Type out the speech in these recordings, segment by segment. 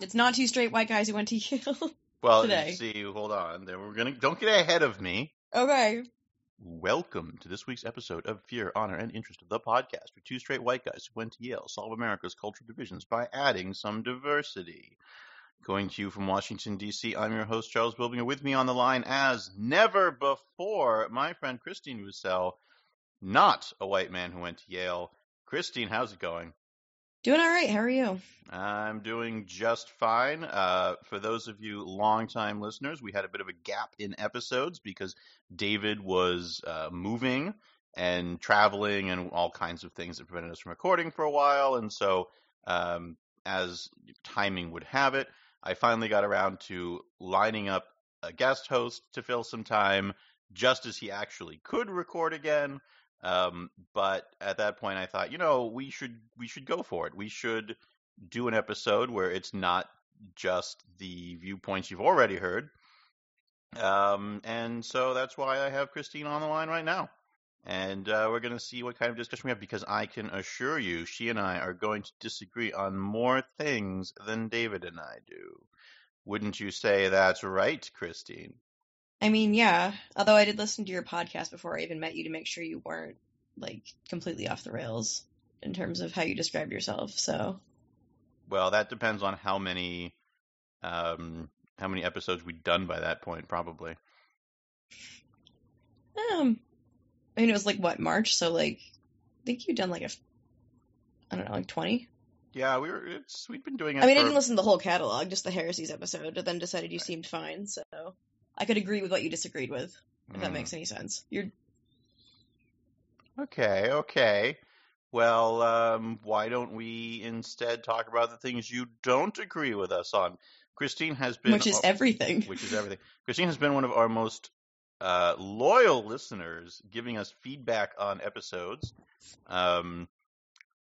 It's not two straight white guys who went to Yale. Well, Today. see, hold on. Then we're gonna don't get ahead of me. okay. Welcome to this week's episode of Fear, Honor, and Interest of the podcast, where two straight white guys who went to Yale solve America's cultural divisions by adding some diversity. Going to you from Washington, D.C., I'm your host, Charles Bilbinger. With me on the line, as never before, my friend Christine Rousselle, not a white man who went to Yale. Christine, how's it going? Doing all right. How are you? I'm doing just fine. Uh, for those of you longtime listeners, we had a bit of a gap in episodes because David was uh, moving and traveling and all kinds of things that prevented us from recording for a while. And so, um, as timing would have it, I finally got around to lining up a guest host to fill some time just as he actually could record again. Um, but at that point, I thought, you know, we should we should go for it. We should do an episode where it's not just the viewpoints you've already heard. Um, and so that's why I have Christine on the line right now. And uh, we're going to see what kind of discussion we have because I can assure you she and I are going to disagree on more things than David and I do. Wouldn't you say that's right, Christine? I mean, yeah. Although I did listen to your podcast before I even met you to make sure you weren't like completely off the rails in terms of how you described yourself. So Well, that depends on how many um, how many episodes we'd done by that point, probably. Um, I mean, it was like what March, so like, I think you'd done like a I don't know, like twenty. Yeah, we were. It's we'd been doing it. I mean, I didn't listen to the whole catalog, just the heresies episode, but then decided you seemed fine, so I could agree with what you disagreed with, if that Mm. makes any sense. You're Okay, okay. Well, um, why don't we instead talk about the things you don't agree with us on? Christine has been, which is everything. which is everything. Christine has been one of our most uh, loyal listeners, giving us feedback on episodes, um,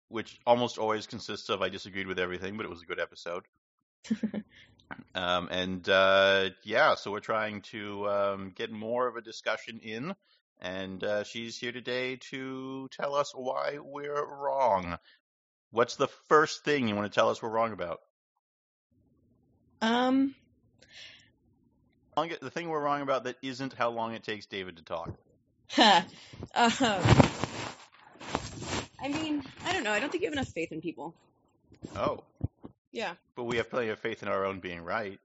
which almost always consists of I disagreed with everything, but it was a good episode. um, and uh, yeah, so we're trying to um, get more of a discussion in, and uh, she's here today to tell us why we're wrong. What's the first thing you want to tell us we're wrong about? um, The thing we're wrong about that isn't how long it takes David to talk. um, I mean, I don't know. I don't think you have enough faith in people. Oh, Yeah. but we have plenty of faith in our own being right.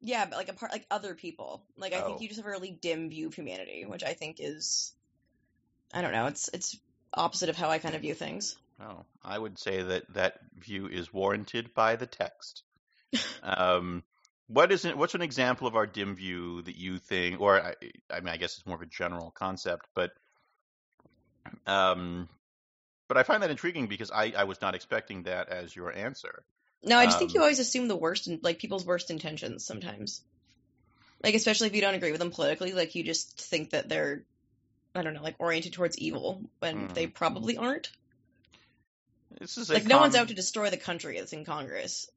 Yeah, but like a part, like other people. Like I Oh. think you just have a really dim view of humanity, which I think is, I don't know. It's it's opposite of how I kind of view things. Oh, I would say that that view is warranted by the text. um, what is it, what's an example of our dim view that you think, or I, I mean, I guess it's more of a general concept, but um, but I find that intriguing because I, I was not expecting that as your answer. No, I just think you Um, always assume the worst in like people's worst intentions sometimes. Like especially if you don't agree with them politically, like you just think that they're, I don't know, like oriented towards evil when Hmm. they probably aren't. This is Like no one's out to destroy the country that's in Congress.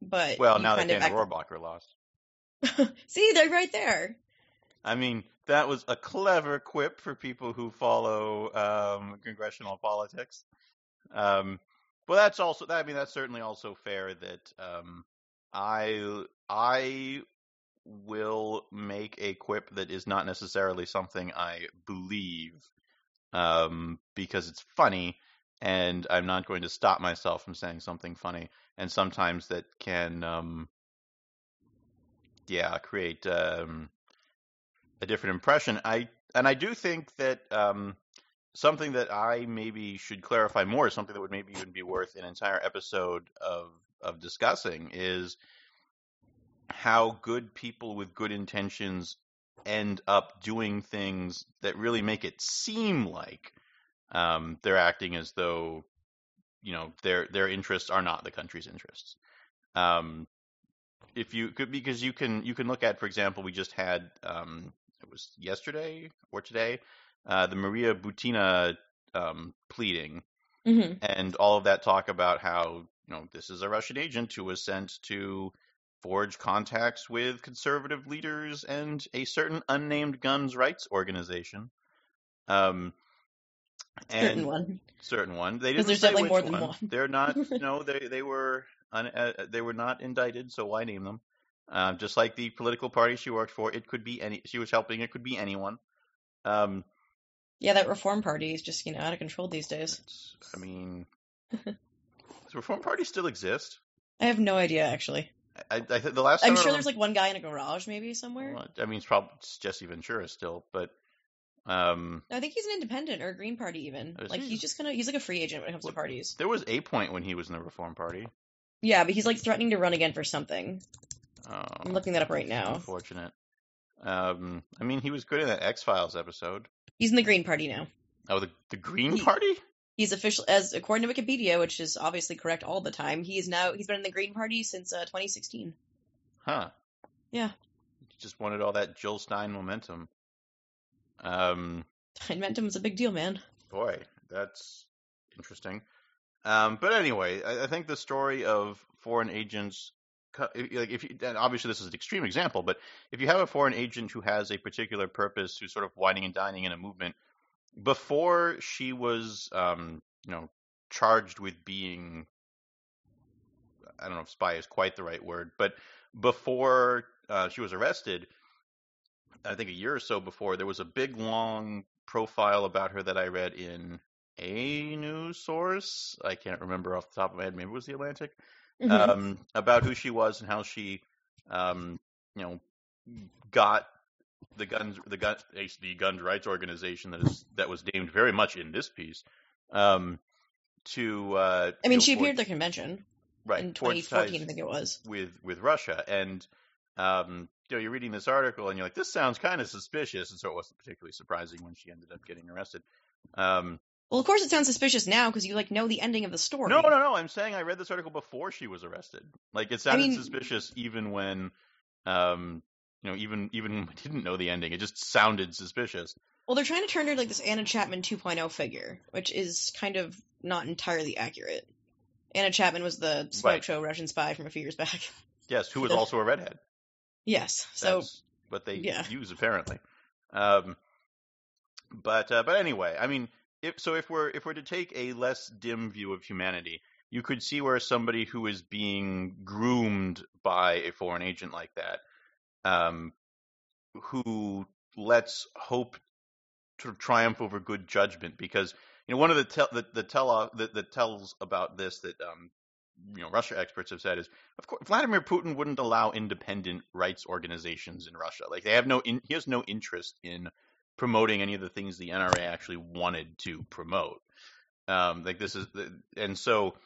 But Well, now that kind of Dana act- Rohrabacher lost. See, they're right there. I mean, that was a clever quip for people who follow um, congressional politics. Um, but that's also, I mean, that's certainly also fair that um, I I will make a quip that is not necessarily something I believe um, because it's funny, and I'm not going to stop myself from saying something funny. And sometimes that can, um, yeah, create um, a different impression. I and I do think that um, something that I maybe should clarify more, something that would maybe even be worth an entire episode of of discussing, is how good people with good intentions end up doing things that really make it seem like um, they're acting as though you know their their interests are not the country's interests. Um, if you could, because you can you can look at, for example, we just had um, it was yesterday or today uh, the Maria Butina um, pleading hmm and all of that talk about how you know this is a Russian agent who was sent to forge contacts with conservative leaders and a certain unnamed guns rights organization. Um, and Certain one. certain one. They didn't there's say definitely which more than one. They're not. no, they they were un, uh, they were not indicted, so why name them? Uh, just like the political party she worked for, it could be any. She was helping. It could be anyone. Um, Yeah, that Reform Party is just you know out of control these days. it's- I mean, does Reform Party still exist? I have no idea actually. I, I think the last. I'm sure there's like one guy in a garage maybe somewhere. Well, I mean, it's probably it's Jesse Ventura still, but um, I think he's an independent or a Green Party even. Like he? he's just kind of he's like a free agent when it comes What- to parties. there was a point when he was in the Reform Party. Yeah, but he's like threatening to run again for something. Um, I'm looking that up right now. Unfortunate. Um, I mean, he was good in that X Files episode. He's in the Green Party now. Oh, the the Green He- Party. He's official as according to Wikipedia, which is obviously correct all the time. He is now he's been in the Green Party since uh, 2016. Huh. Yeah. Just wanted all that Jill Stein momentum. Um, Momentum is a big deal, man. boy, that's interesting. Um, but anyway, I, I think the story of foreign agents, like if you, obviously this is an extreme example, but if you have a foreign agent who has a particular purpose, who's sort of wining and dining in a movement, before she was, um, you know, charged with being, I don't know if spy is quite the right word, but before uh, she was arrested, I think a year or so before, there was a big long profile about her that I read in a news source. I can't remember off the top of my head. Maybe it was the Atlantic. Mhm. Um, about who she was and how she, um, you know, got the guns, the gun, the guns rights organization that is that was named very much in this piece. Um, to uh, I mean, she appeared at the convention right in 2014, I think it was. with with Russia, and um, you know, you're reading this article and you're like, this sounds kind of suspicious, and so it wasn't particularly surprising when she ended up getting arrested. Um, Well, of course, it sounds suspicious now because you like know the ending of the story. no, no, no. I'm saying I read this article before she was arrested. Like it sounded mean- suspicious even when, um, you know, even even when we didn't know the ending. It just sounded suspicious. Well, they're trying to turn her like this Anna Chapman 2.0 figure, which is kind of not entirely accurate. Anna Chapman was the smoke Right. show Russian spy from a few years back. Yes, who was also a redhead. yes, so That's what they yeah. use apparently. Um, but uh, but anyway, I mean, if so, if we're if we're to take a less dim view of humanity, you could see where somebody who is being groomed by a foreign agent like that, um, who lets hope triumph over good judgment, because you know one of the the, the tell that, that tells about this that um, you know Russia experts have said is of course Vladimir Putin wouldn't allow independent rights organizations in Russia. Like they have no in, he has no interest in promoting any of the things the NRA actually wanted to promote. Um, like this is and so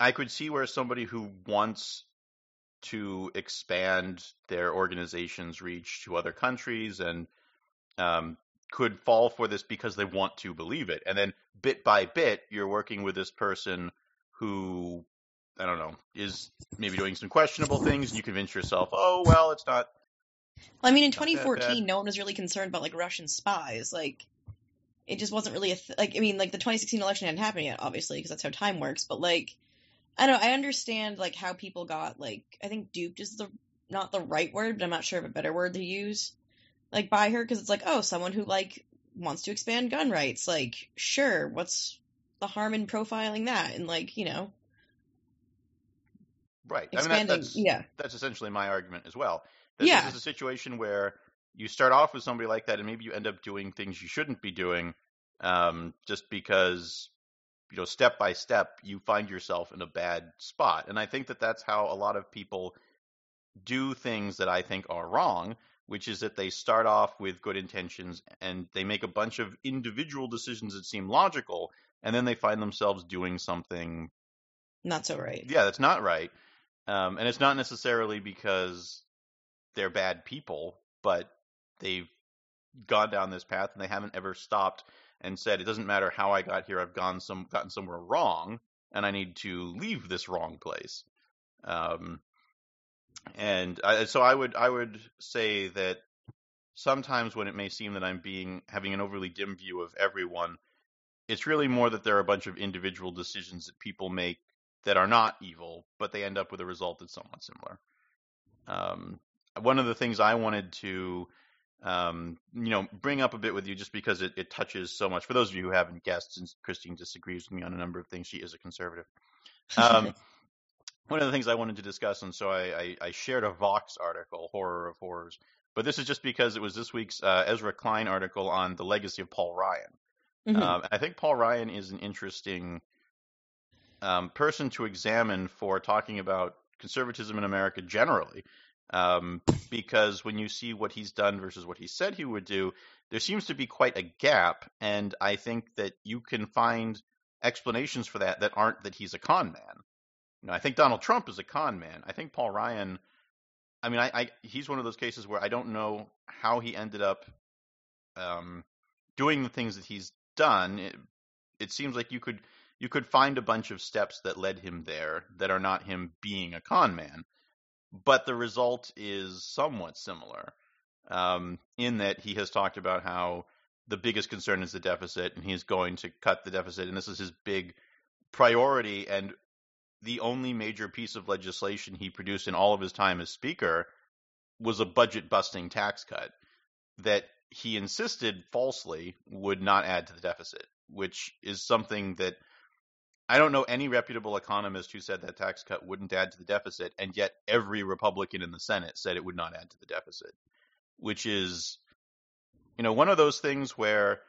I could see where somebody who wants to expand their organization's reach to other countries and um, could fall for this because they want to believe it. And then bit by bit, you're working with this person who I don't know, is maybe doing some questionable things, and you convince yourself, oh well, it's not. I mean, in 2014, no one was really concerned about like Russian spies. Like, it just wasn't really a th- like. I mean, like the 2016 election hadn't happened yet, obviously, because that's how time works. But like, I don't. know, I understand like how people got like. I think duped is the not the right word, but I'm not sure of a better word to use. Like by her, because it's like, oh, someone who like wants to expand gun rights. Like, sure, what's the harm in profiling that? And like, you know, Right. I mean, expanding. that, that's yeah, that's essentially my argument as well. That Yeah. This is a situation where you start off with somebody like that, and maybe you end up doing things you shouldn't be doing, um, just because you know, step by step, you find yourself in a bad spot. And I think that that's how a lot of people do things that I think are wrong, which is that they start off with good intentions and they make a bunch of individual decisions that seem logical, and then they find themselves doing something not so right. yeah, that's not right. Um, and it's not necessarily because they're bad people, but they've gone down this path and they haven't ever stopped and said, "It doesn't matter how I got here. I've gone some gotten somewhere wrong, and I need to leave this wrong place." Um, and I, so I would I would say that sometimes when it may seem that I'm being having an overly dim view of everyone, it's really more that there are a bunch of individual decisions that people make that are not evil, but they end up with a result that's somewhat similar. Um, one of the things I wanted to, um, you know, bring up a bit with you, just because it, it touches so much. For those of you who haven't guessed, since Christine disagrees with me on a number of things, she is a conservative. Um, one of the things I wanted to discuss, and so I, I, I shared a Vox article, Horror of Horrors, but this is just because it was this week's uh, Ezra Klein article on the legacy of Paul Ryan. Mhm. Um, I think Paul Ryan is an interesting um, person to examine for talking about conservatism in America generally, um, because when you see what he's done versus what he said he would do, there seems to be quite a gap, and I think that you can find explanations for that that aren't that he's a con man. You know, I think Donald Trump is a con man. I think Paul Ryan. I mean, I, I he's one of those cases where I don't know how he ended up um, doing the things that he's done. It, it seems like you could you could find a bunch of steps that led him there that are not him being a con man, but the result is somewhat similar. Um, in that he has talked about how the biggest concern is the deficit, and he's going to cut the deficit, and this is his big priority. And the only major piece of legislation he produced in all of his time as speaker was a budget busting tax cut that he insisted falsely would not add to the deficit, which is something that I don't know any reputable economist who said that tax cut wouldn't add to the deficit, and yet every Republican in the Senate said it would not add to the deficit, which is, you know, one of those things where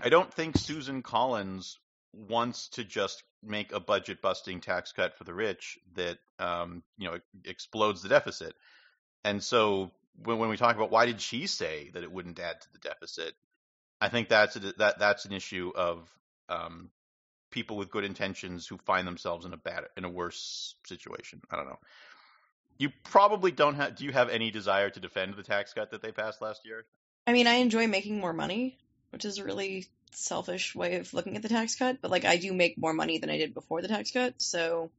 I don't think Susan Collins wants to just make a budget busting tax cut for the rich that, um, you know, explodes the deficit. And so when, when we talk about why did she say that it wouldn't add to the deficit, I think that's a, that that's an issue of um, people with good intentions who find themselves in a bad in a worse situation. I don't know. You probably don't have. Do you have any desire to defend the tax cut that they passed last year? I mean, I enjoy making more money, which is a really selfish way of looking at the tax cut, but like I do make more money than I did before the tax cut, so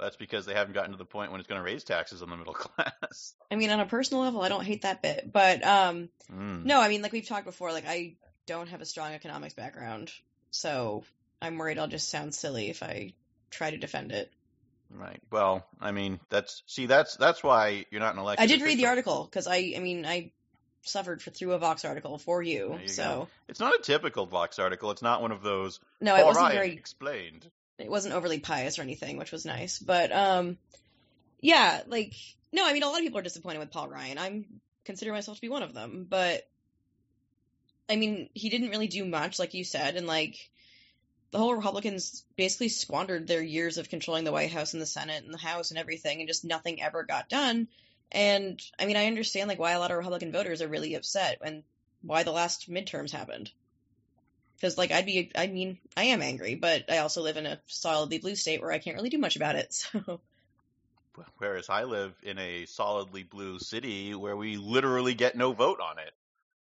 That's because they haven't gotten to the point when it's going to raise taxes on the middle class. I mean, on a personal level, I don't hate that bit. But um Mm. no, I mean, like we've talked before, like I don't have a strong economics background, so I'm worried I'll just sound silly if I try to defend it. Right. Well, I mean, that's see, that's that's why you're not an elected. I did read the article because I, I mean, I suffered for, through a Vox article for you, you so go. It's not a typical Vox article. It's not one of those. no, it wasn't very explained. it wasn't overly pious or anything, which was nice. But um yeah, like no, I mean a lot of people are disappointed with Paul Ryan. I'm consider myself to be one of them, but I mean, he didn't really do much like you said and like the whole Republicans basically squandered their years of controlling the White House and the Senate and the House and everything and just nothing ever got done. And I mean, I understand like why a lot of Republican voters are really upset and why the last midterms happened because like I'd be I mean I am angry, but I also live in a solidly blue state where I can't really do much about it. So Whereas I live in a solidly blue city where we literally get no vote on it.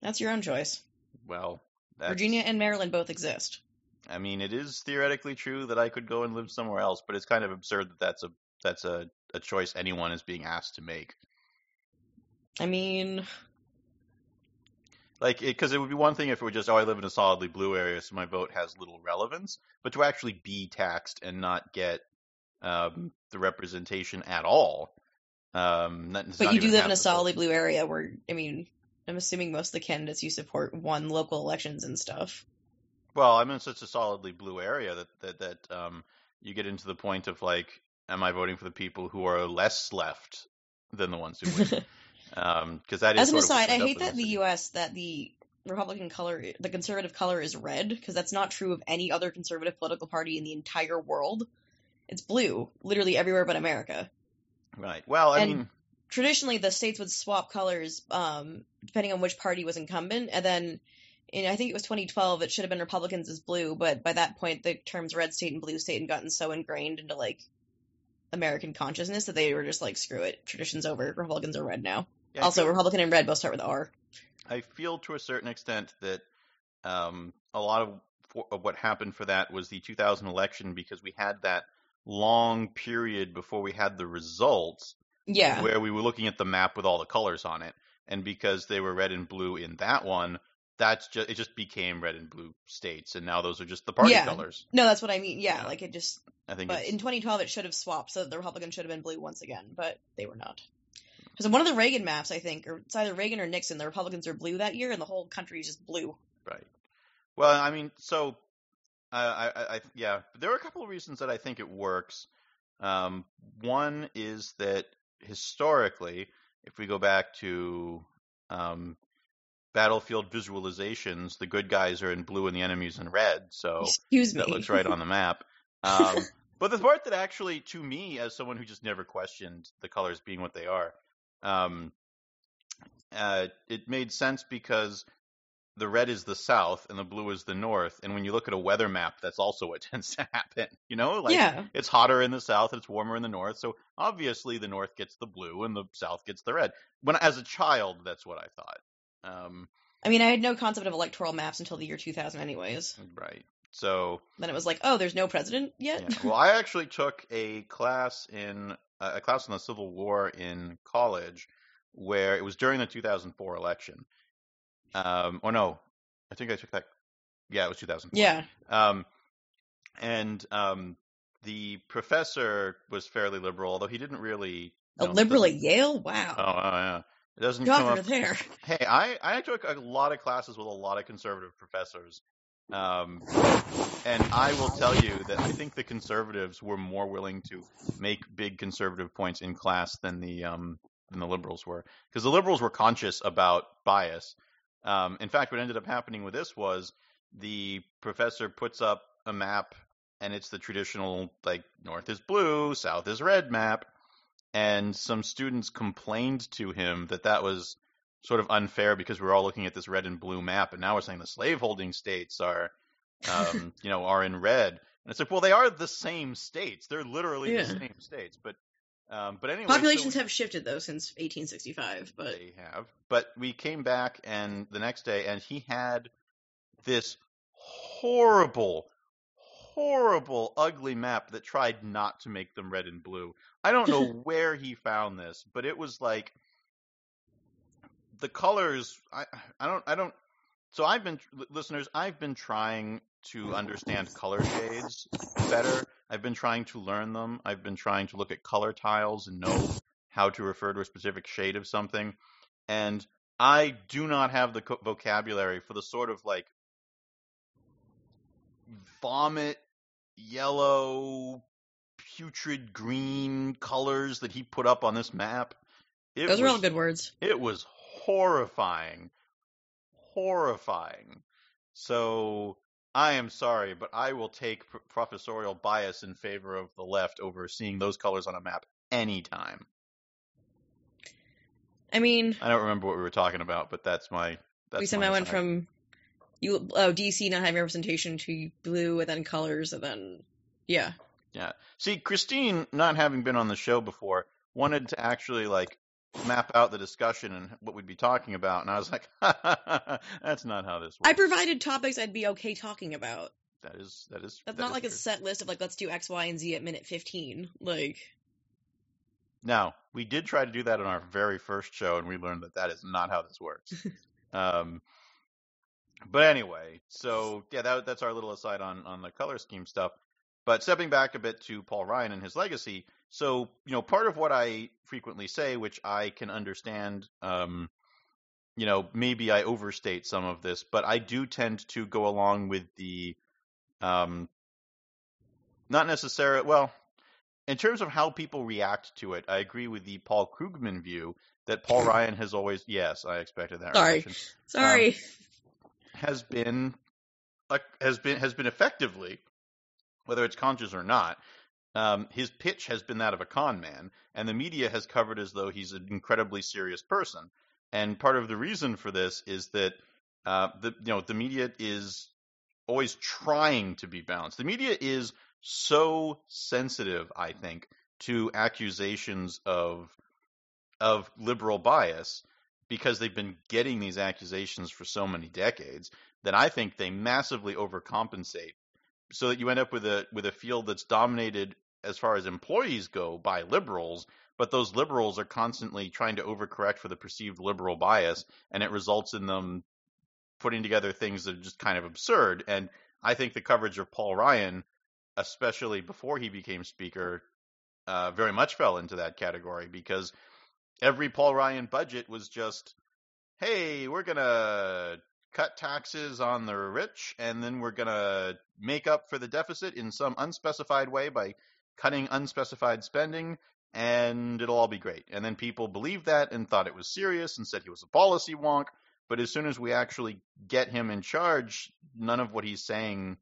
that's your own choice. Well, that's, Virginia and Maryland both exist. I mean, it is theoretically true that I could go and live somewhere else, but it's kind of absurd that that's a that's a, a choice anyone is being asked to make. I mean, Like, because it, would be one thing if it were just, oh, I live in a solidly blue area, so my vote has little relevance. But to actually be taxed and not get um, the representation at all, um, not, but you do live in a solidly blue area where I mean, I'm assuming most of the candidates you support won local elections and stuff. Well, I'm in such a solidly blue area that that that um, you get into the point of like, am I voting for the people who are less left than the ones who win? Because that is As an aside, I hate that in the. U.S. that the Republican color, the conservative color is red because that's not true of any other conservative political party in the entire world. It's blue, literally everywhere but America. Right. Well, I And- mean, Traditionally, the states would swap colors um, depending on which party was incumbent, and then in I think it was 2012, it should have been Republicans as blue, but by that point, the terms red state and blue state had gotten so ingrained into like American consciousness that they were just like, screw it, tradition's over, Republicans are red now. yeah, also, feel- Republican and red both start with R. I feel to a certain extent that um, a lot of, for, of what happened for that was the 2000 election because we had that long period before we had the results Yeah. where we were looking at the map with all the colors on it, and because they were red and blue in that one, that's just it just became red and blue states, and now those are just the party Yeah. colors. No, that's what I mean. Yeah, Yeah. like it just. I think But it's, in 2012, it should have swapped, so the Republicans should have been blue once again, but they were not. Because one of the Reagan maps, I think, or it's either Reagan or Nixon, the Republicans are blue that year, and the whole country is just blue. Right. Well, I mean, so uh, I, I, I, yeah, there are a couple of reasons that I think it works. Um, one is that historically, if we go back to um, battlefield visualizations, the good guys are in blue and the enemies in red. So Excuse me. that looks right on the map. Um, but the part that actually, to me, as someone who just never questioned the colors being what they are, um, uh, it made sense because the red is the south and the blue is the north. And when you look at a weather map, that's also what tends to happen. You know, like yeah. it's hotter in the south, it's warmer in the north. So obviously, the north gets the blue and the south gets the red. When as a child, that's what I thought. Um, I mean, I had no concept of electoral maps until the year 2000, anyways. right. So Then it was like, oh, there's no president yet. Yeah. Well, I actually took a class in uh, a class on the Civil War in college, where it was during the 2004 election. Um, or no, I think I took that. Yeah, it was 2004. yeah. Um, and um, the professor was fairly liberal, although he didn't really. A liberal at Yale. Wow. Oh, oh, yeah. It doesn't come up. there. Hey, I, I took a lot of classes with a lot of conservative professors. Um, and I will tell you that I think the conservatives were more willing to make big conservative points in class than the um, than the liberals were, because the liberals were conscious about bias. Um, in fact, what ended up happening with this was the professor puts up a map, and it's the traditional like north is blue, south is red map, and some students complained to him that that was sort of unfair because we we're all looking at this red and blue map, and now we're saying the slaveholding states are, um, you know, are in red. And it's like, well, they are the same states. They're literally Yeah. the same states. But, um, but anyway, Populations so have shifted though since 1865, but they have. But we came back and the next day, and he had this horrible, horrible, ugly map that tried not to make them red and blue. I don't know where he found this, but it was like the colors. I I don't I don't. So I've been listeners. I've been trying to understand color shades better. I've been trying to learn them. I've been trying to look at color tiles and know how to refer to a specific shade of something. And I do not have the co- vocabulary for the sort of like vomit yellow putrid green colors that he put up on this map. It those was, are all good words. It was horrifying. Horrifying. So I am sorry, but I will take pr- professorial bias in favor of the left over seeing those colors on a map anytime. I mean, I don't remember what we were talking about, but that's my. That's we somehow my went from you oh DC not having representation to blue and then colors and then yeah. Yeah. See, Christine, not having been on the show before, wanted to actually like map out the discussion and what we'd be talking about, and I was like, "That's not how this works." I provided topics I'd be okay talking about. That is that is. That's that not is like a set list of like let's do X, Y, and Z at minute fifteen. Like Now, we did try to do that on our very first show, and we learned that that is not how this works. um, but anyway, so yeah, that, that's our little aside on on the color scheme stuff. But stepping back a bit to Paul Ryan and his legacy, so you know, part of what I frequently say, which I can understand, um, you know, maybe I overstate some of this, but I do tend to go along with the, um, not necessarily well in terms of how people react to it, I agree with the Paul Krugman view that Paul Ryan has always yes, I expected that Sorry. reaction, sorry. Has been has been has been effectively, whether it's conscious or not, um, his pitch has been that of a con man, and the media has covered as though he's an incredibly serious person. And part of the reason for this is that uh, the you know the media is always trying to be balanced. The media is so sensitive, I think, to accusations of of liberal bias because they've been getting these accusations for so many decades that I think they massively overcompensate so that you end up with a with a field that's dominated as far as employees go by liberals but those liberals are constantly trying to overcorrect for the perceived liberal bias and it results in them putting together things that are just kind of absurd. And I think the coverage of Paul Ryan especially before he became speaker uh, very much fell into that category because every Paul Ryan budget was just, hey, we're gonna cut taxes on the rich, and then we're gonna make up for the deficit in some unspecified way by cutting unspecified spending and it'll all be great. And then people believed that and thought it was serious and said he was a policy wonk. But as soon as we actually get him in charge, none of what he's saying,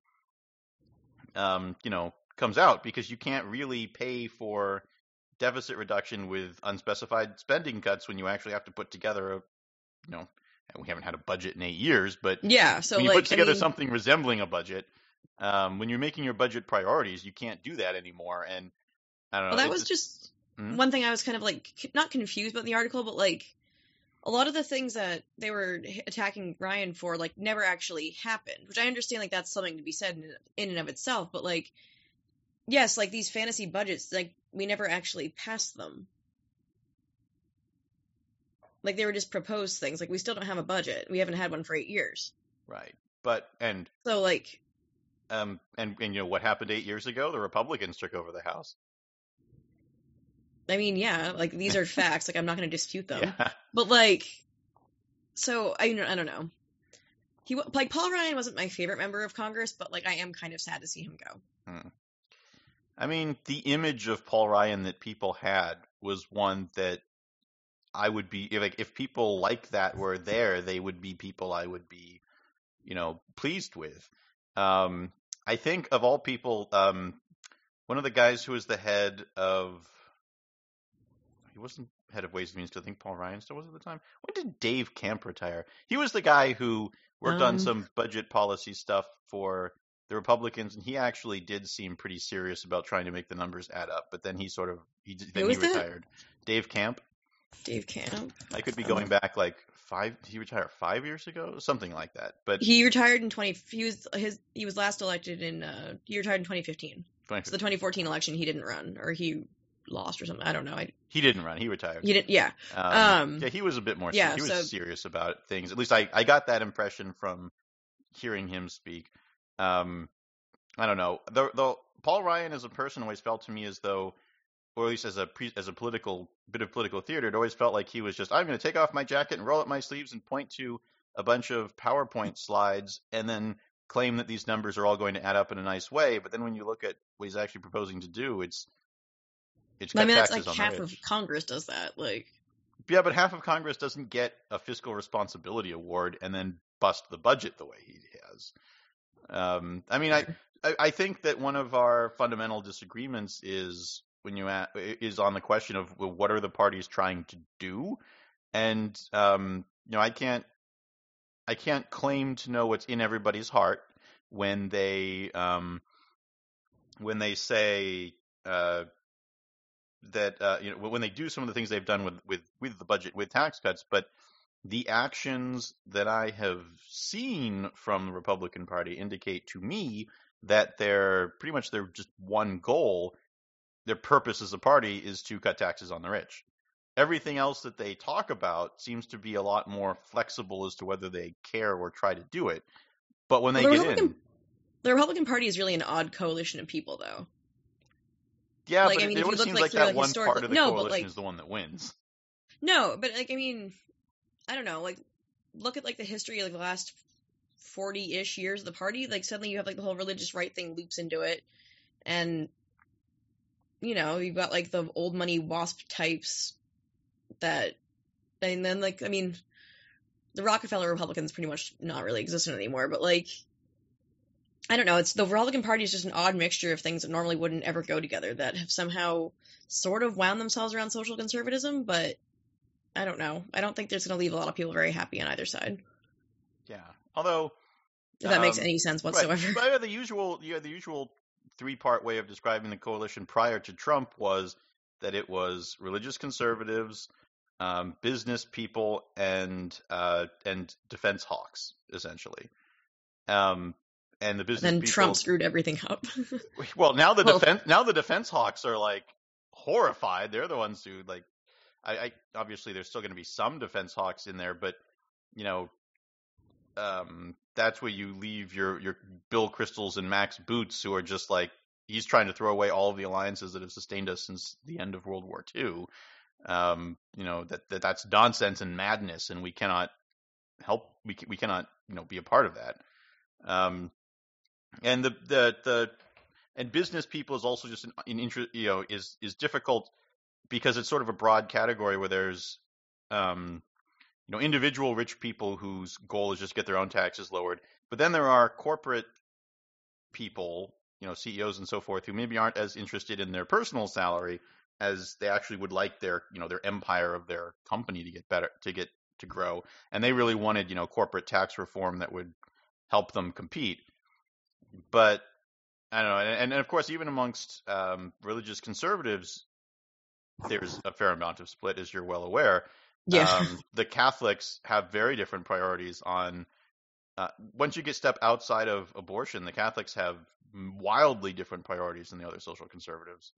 um, you know, comes out because you can't really pay for deficit reduction with unspecified spending cuts when you actually have to put together a, you know, we haven't had a budget in eight years, but yeah, so when you like put together I mean, something resembling a budget, um, when you're making your budget priorities, you can't do that anymore. And I don't know. well, that was just Hmm? one thing I was kind of like not confused about the article, but like a lot of the things that they were attacking Ryan for like never actually happened, which I understand like that's something to be said in, in and of itself, but like yes, like these fantasy budgets, like we never actually passed them. Like they were just proposed things. Like we still don't have a budget. We haven't had one for eight years. right. But and So like um and and you know what happened eight years ago? The Republicans took over the House. I mean, yeah, like these are facts. Like I'm not going to dispute them. Yeah. But like, so I I don't know. He like Paul Ryan wasn't my favorite member of Congress, but like I am kind of sad to see him go. I mean, the image of Paul Ryan that people had was one that I would be if like if people like that were there, they would be people I would be, you know, pleased with. Um, I think of all people, um, one of the guys who was the head of he wasn't head of Ways and Means. I think Paul Ryan still was at the time. When did Dave Camp retire? He was the guy who worked on Um, some budget policy stuff for the Republicans, and he actually did seem pretty serious about trying to make the numbers add up. But then he sort of he then he that? retired. Dave Camp. Dave Camp. I could be Um, going back like five. He retired five years ago, something like that. But He retired in 20. He was his. He was last elected in. uh He retired in 2015. So the 2014 election, he didn't run, or he lost, or something. I don't know. I he didn't run. He retired. he didn't. Yeah. Um, Um, yeah, he was a bit more. yeah, he was so- serious about things. At least I, I got that impression from hearing him speak. Um, I don't know. Though, though Paul Ryan as a person always felt to me as though, or at least as a pre, as a political bit of political theater, it always felt like he was just I'm going to take off my jacket and roll up my sleeves and point to a bunch of PowerPoint slides and then claim that these numbers are all going to add up in a nice way. But then when you look at what he's actually proposing to do, it's it's I mean, that's like half of Congress does that. Like, Yeah, but half of Congress doesn't get a fiscal responsibility award and then bust the budget the way he has. Um, I mean, I, I think that one of our fundamental disagreements is when you a is on the question of well, what are the parties trying to do, and um, you know, I can't I can't claim to know what's in everybody's heart when they um, when they say uh, that uh, you know when they do some of the things they've done with with with the budget with tax cuts, but the actions that I have seen from the Republican Party indicate to me that they're pretty much their just one goal, their purpose as a party is to cut taxes on the rich. Everything else that they talk about seems to be a lot more flexible as to whether they care or try to do it. But when they Well, the get in, Republican- the Republican Party is really an odd coalition of people, though. yeah, like, but I it, mean, it you always seems like, like that one part of the No, coalition like- is the one that wins. No, but like I mean, I don't know. Like, look at like the history of like, the last forty-ish years of the party. Like suddenly you have like the whole religious right thing loops into it, and you know you've got like the old money wasp types that, and then like I mean, the Rockefeller Republicans pretty much not really existent anymore. But like, I don't know. It's the Republican Party is just an odd mixture of things that normally wouldn't ever go together that have somehow sort of wound themselves around social conservatism, but I don't know. I don't think there's going to leave a lot of people very happy on either side. Yeah, although If that makes Um, any sense Right. whatsoever. But the usual, yeah, the usual three-part way of describing the coalition prior to Trump was that it was religious conservatives, um, business people, and uh, and defense hawks, essentially. Um, and the business then people, Trump screwed everything up. well, now the Well- defense now the defense hawks are like horrified. They're the ones who like. I, I obviously there's still going to be some defense hawks in there, but you know, um, that's where you leave your your Bill Kristols and Max Boots, who are just like he's trying to throw away all of the alliances that have sustained us since the end of World War II. Um, you know that, that that's nonsense and madness, and we cannot help. We we cannot you know be a part of that. Um, and the the the and business people is also just an, an you know, is is difficult because it's sort of a broad category where there's, um, you know, individual rich people whose goal is just get their own taxes lowered, but then there are corporate people, you know, CEOs and so forth, who maybe aren't as interested in their personal salary as they actually would like their, you know, their empire of their company to get better, to get to grow, and they really wanted, you know, corporate tax reform that would help them compete. But I don't know, and, and of course, even amongst um, religious conservatives, there's a fair amount of split, as you're well aware. Yeah. Um, the Catholics have very different priorities on. Uh, once you get step outside of abortion, the Catholics have wildly different priorities than the other social conservatives.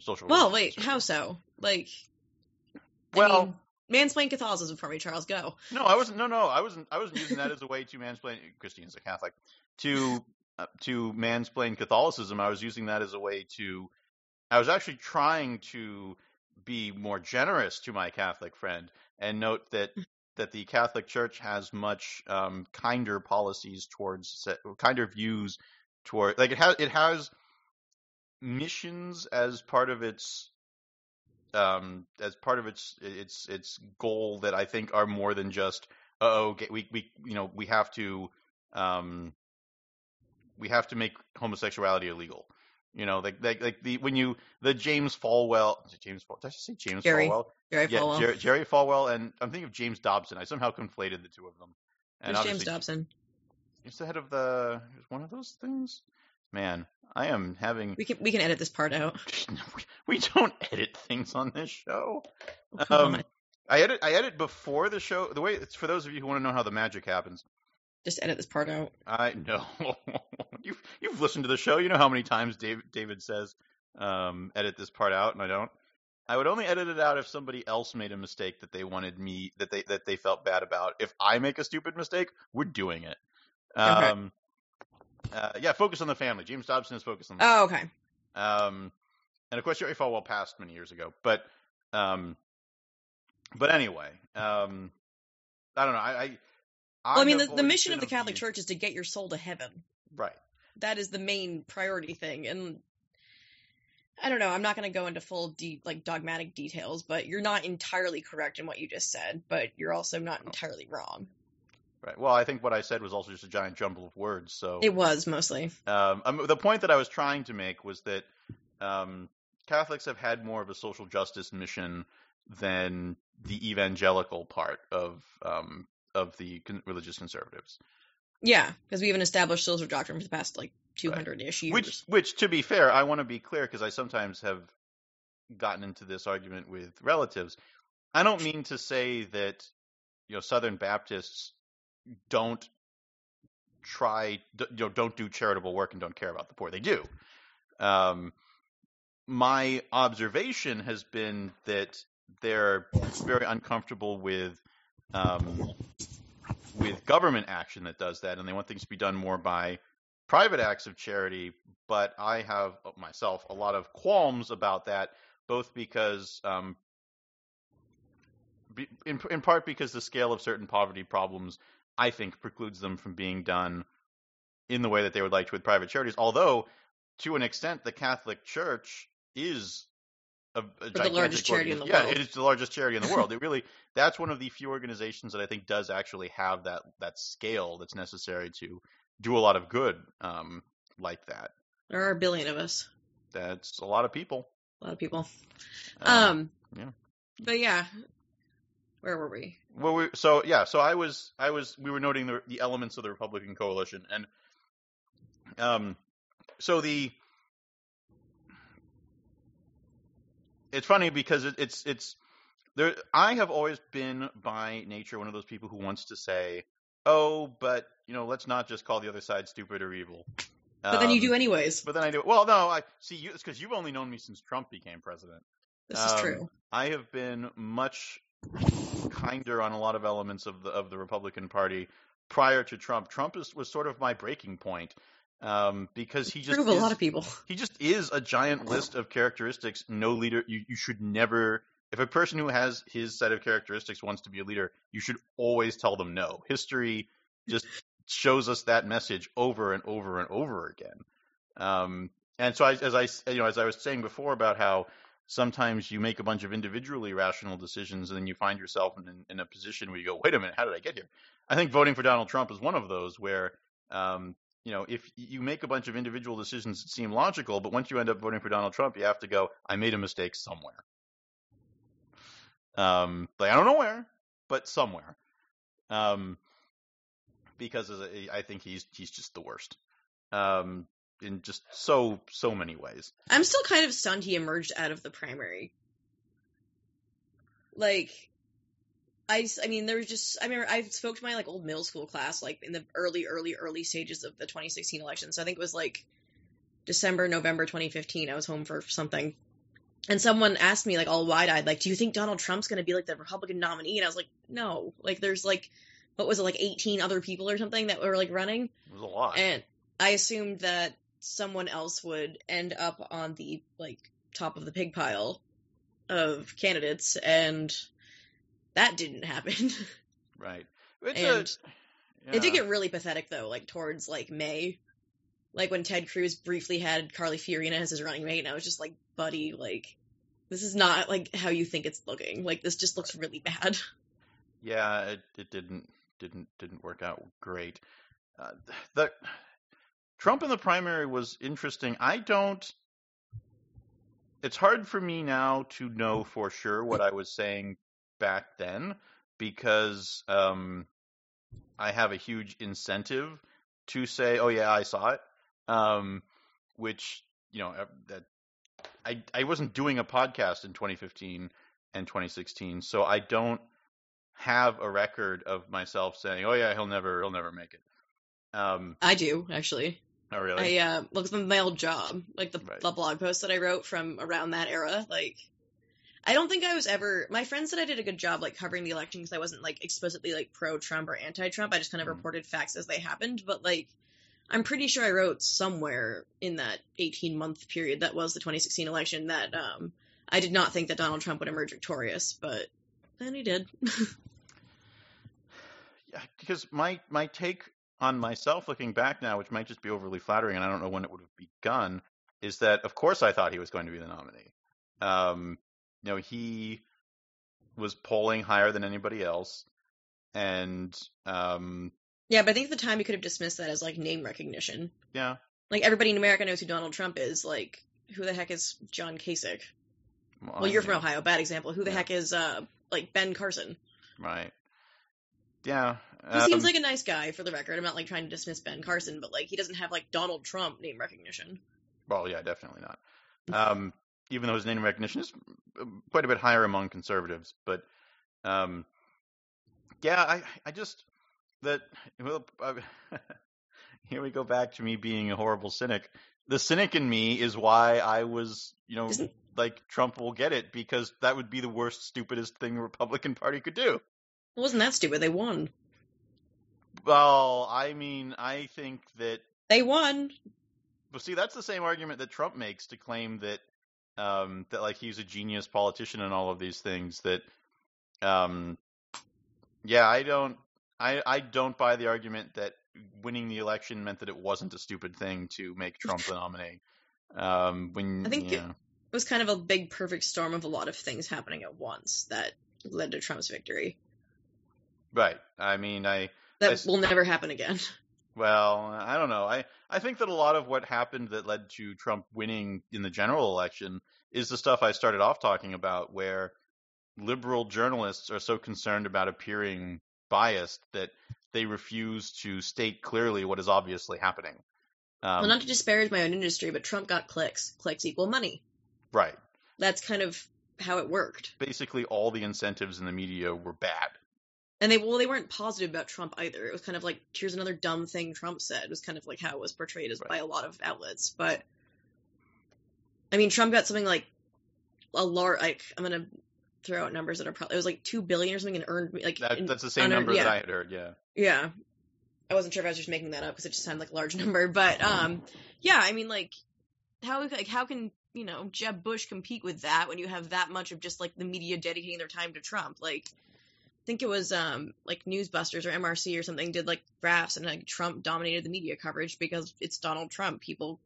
Social. well, wait, how so? Like, I Well, mean, mansplain Catholicism for me, Charles. Go. No, I wasn't. No, no, I wasn't. I wasn't using that as a way to mansplain. Christine is a Catholic. To uh, to mansplain Catholicism, I was using that as a way to. I was actually trying to be more generous to my Catholic friend and note that that the Catholic Church has much um, kinder policies towards kinder views toward like it has it has missions as part of its um, as part of its its its goal that I think are more than just oh we we you know we have to um, we have to make homosexuality illegal. You know, like like like the when you the James Falwell James did I just say James Jerry. Falwell? Jerry yeah, Falwell. Jerry, Jerry Falwell and I'm thinking of James Dobson. I somehow conflated the two of them. And Who's James Dobson? He's the head of the is one of those things. Man, I am having We can we can edit this part out. we, don't edit things on this show. Oh, Um. I edit I edit before the show. The way it's for those of you who want to know how the magic happens. Just edit this part out. I know you've you've listened to the show. You know how many times David David says um, edit this part out, and I don't. I would only edit it out if somebody else made a mistake that they wanted me that they that they felt bad about. If I make a stupid mistake, we're doing it. Okay. Um, uh, yeah, focus on the family. James Dobson is focused on the Oh, okay. um, and of course, Jerry Falwell passed many years ago. But, um, but anyway, um, I don't know. I, I, Well, I mean, the, the mission of the Catholic Church is to get your soul to heaven. right? That is the main priority thing, and I don't know. I'm not going to go into full de- like dogmatic details, but you're not entirely correct in what you just said, but you're also not entirely wrong. Right. Well, I think what I said was also just a giant jumble of words. So, It was mostly. um, um, the point that I was trying to make was that um, Catholics have had more of a social justice mission than the evangelical part of um, of the con- religious conservatives. Yeah, because we have an established social doctrine for the past like 200 ish years. Which, which, to be fair, I want to be clear because I sometimes have gotten into this argument with relatives. I don't mean to say that you know Southern Baptists don't try, you know, don't do charitable work and don't care about the poor. They do. Um, my observation has been that they're very uncomfortable with um, with government action that does that, and they want things to be done more by private acts of charity. But I have uh, myself a lot of qualms about that, both because, um, in in part because the scale of certain poverty problems, I think, precludes them from being done in the way that they would like to with private charities. Although, to an extent, the Catholic Church is a, a the largest charity in the yeah, world. it is the largest charity in the world. It really that's one of the few organizations that I think does actually have that that scale that's necessary to do a lot of good um, like that. there are a billion of us. That's a lot of people. A lot of people. Uh, Um, yeah. But yeah, where were we? well, we, so yeah, so I was I was we were noting the the elements of the Republican coalition, and um, so the it's funny because it, it's it's there. I have always been by nature one of those people who wants to say, "Oh, but you know, let's not just call the other side stupid or evil." But then you Um, do anyways. But then I do. Well, no, I see you. It's because you've only known me since Trump became president. This is um, true. I have been much kinder on a lot of elements of the of the Republican Party prior to Trump. Trump is, was sort of my breaking point um, because he just of a lot of people. he just is a giant list of characteristics. No leader you, you should never. If a person who has his set of characteristics wants to be a leader, you should always tell them no. History just shows us that message over and over and over again. Um, and so I, as I you know as I was saying before about how sometimes you make a bunch of individually rational decisions and then you find yourself in, in a position where you go, wait a minute, how did I get here? I think voting for Donald Trump is one of those where, um, you know, if you make a bunch of individual decisions that seem logical, but once you end up voting for Donald Trump, you have to go, I made a mistake somewhere. Um, like I don't know where, but somewhere. Um, because I think he's he's just the worst. Um, in just so so many ways. I'm still kind of stunned he emerged out of the primary. Like, I, I mean, there was just I remember I spoke to my like old middle school class like in the early early early stages of the 2016 election. So I think it was like December November 2015. I was home for something, and someone asked me like all wide eyed like, "Do you think Donald Trump's going to be like the Republican nominee?" And I was like, "No." Like, there's like what was it like 18 other people or something that were like running. It was a lot. And I assumed that someone else would end up on the like top of the pig pile of candidates and that didn't happen right it's and a, yeah. it did get really pathetic though like towards like may like when ted cruz briefly had carly fiorina as his running mate and i was just like buddy like this is not like how you think it's looking like this just looks really bad yeah it, it didn't didn't didn't work out great uh, the Trump in the primary was interesting. I don't. It's hard for me now to know for sure what I was saying back then because um, I have a huge incentive to say, "Oh yeah, I saw it," um, which you know that I I wasn't doing a podcast in 2015 and 2016, so I don't have a record of myself saying, "Oh yeah, he'll never he'll never make it." Um, I do actually. Oh, really? I uh, looked at my old job, like the, right. the blog post that I wrote from around that era. Like, I don't think I was ever. My friend said I did a good job, like covering the election because I wasn't like explicitly like pro Trump or anti Trump. I just kind of mm. reported facts as they happened. But like, I'm pretty sure I wrote somewhere in that 18 month period that was the 2016 election that um, I did not think that Donald Trump would emerge victorious, but then he did. yeah, because my my take on myself looking back now, which might just be overly flattering, and I don't know when it would have begun, is that of course I thought he was going to be the nominee. Um, you know, he was polling higher than anybody else, and um, yeah, but I think at the time you could have dismissed that as like name recognition. Yeah, like everybody in America knows who Donald Trump is. Like, who the heck is John Kasich? Well, well you're from Ohio. Bad example. Who the yeah. heck is uh like Ben Carson? Right. Yeah. He um, seems like a nice guy, for the record. I'm not like trying to dismiss Ben Carson, but like he doesn't have like Donald Trump name recognition. Well, yeah, definitely not. Um, even though his name recognition is quite a bit higher among conservatives, but um, yeah, I I just that well, here we go back to me being a horrible cynic. The cynic in me is why I was, you know, like Trump will get it because that would be the worst, stupidest thing the Republican Party could do. It wasn't that stupid. They won. Well, I mean, I think that they won. Well, see, that's the same argument that Trump makes to claim that um, that like he's a genius politician and all of these things. That, um, yeah, I don't, I I don't buy the argument that winning the election meant that it wasn't a stupid thing to make Trump the nominee. Um, when I think it was kind of a big perfect storm of a lot of things happening at once that led to Trump's victory. Right. I mean, I that I, will never happen again. Well, I don't know. I I think that a lot of what happened that led to Trump winning in the general election is the stuff I started off talking about, where liberal journalists are so concerned about appearing biased that they refuse to state clearly what is obviously happening. Um, well, not to disparage my own industry, but Trump got clicks. Clicks equal money. Right. That's kind of how it worked. Basically, all the incentives in the media were bad. And they well, they weren't positive about Trump either. It was kind of like, here's another dumb thing Trump said. It was kind of like how it was portrayed as right. by a lot of outlets. But I mean, Trump got something like a large. Like I'm gonna throw out numbers that are probably it was like two billion or something and earned like that, in, that's the same number yeah. that I had heard. Yeah. Yeah. I wasn't sure if I was just making that up because it just sounded like a large number, but um, yeah. I mean, like how like how can you know Jeb Bush compete with that when you have that much of just like the media dedicating their time to Trump? Like think it was um like Newsbusters or MRC or something did like graphs and like Trump dominated the media coverage because it's Donald Trump. People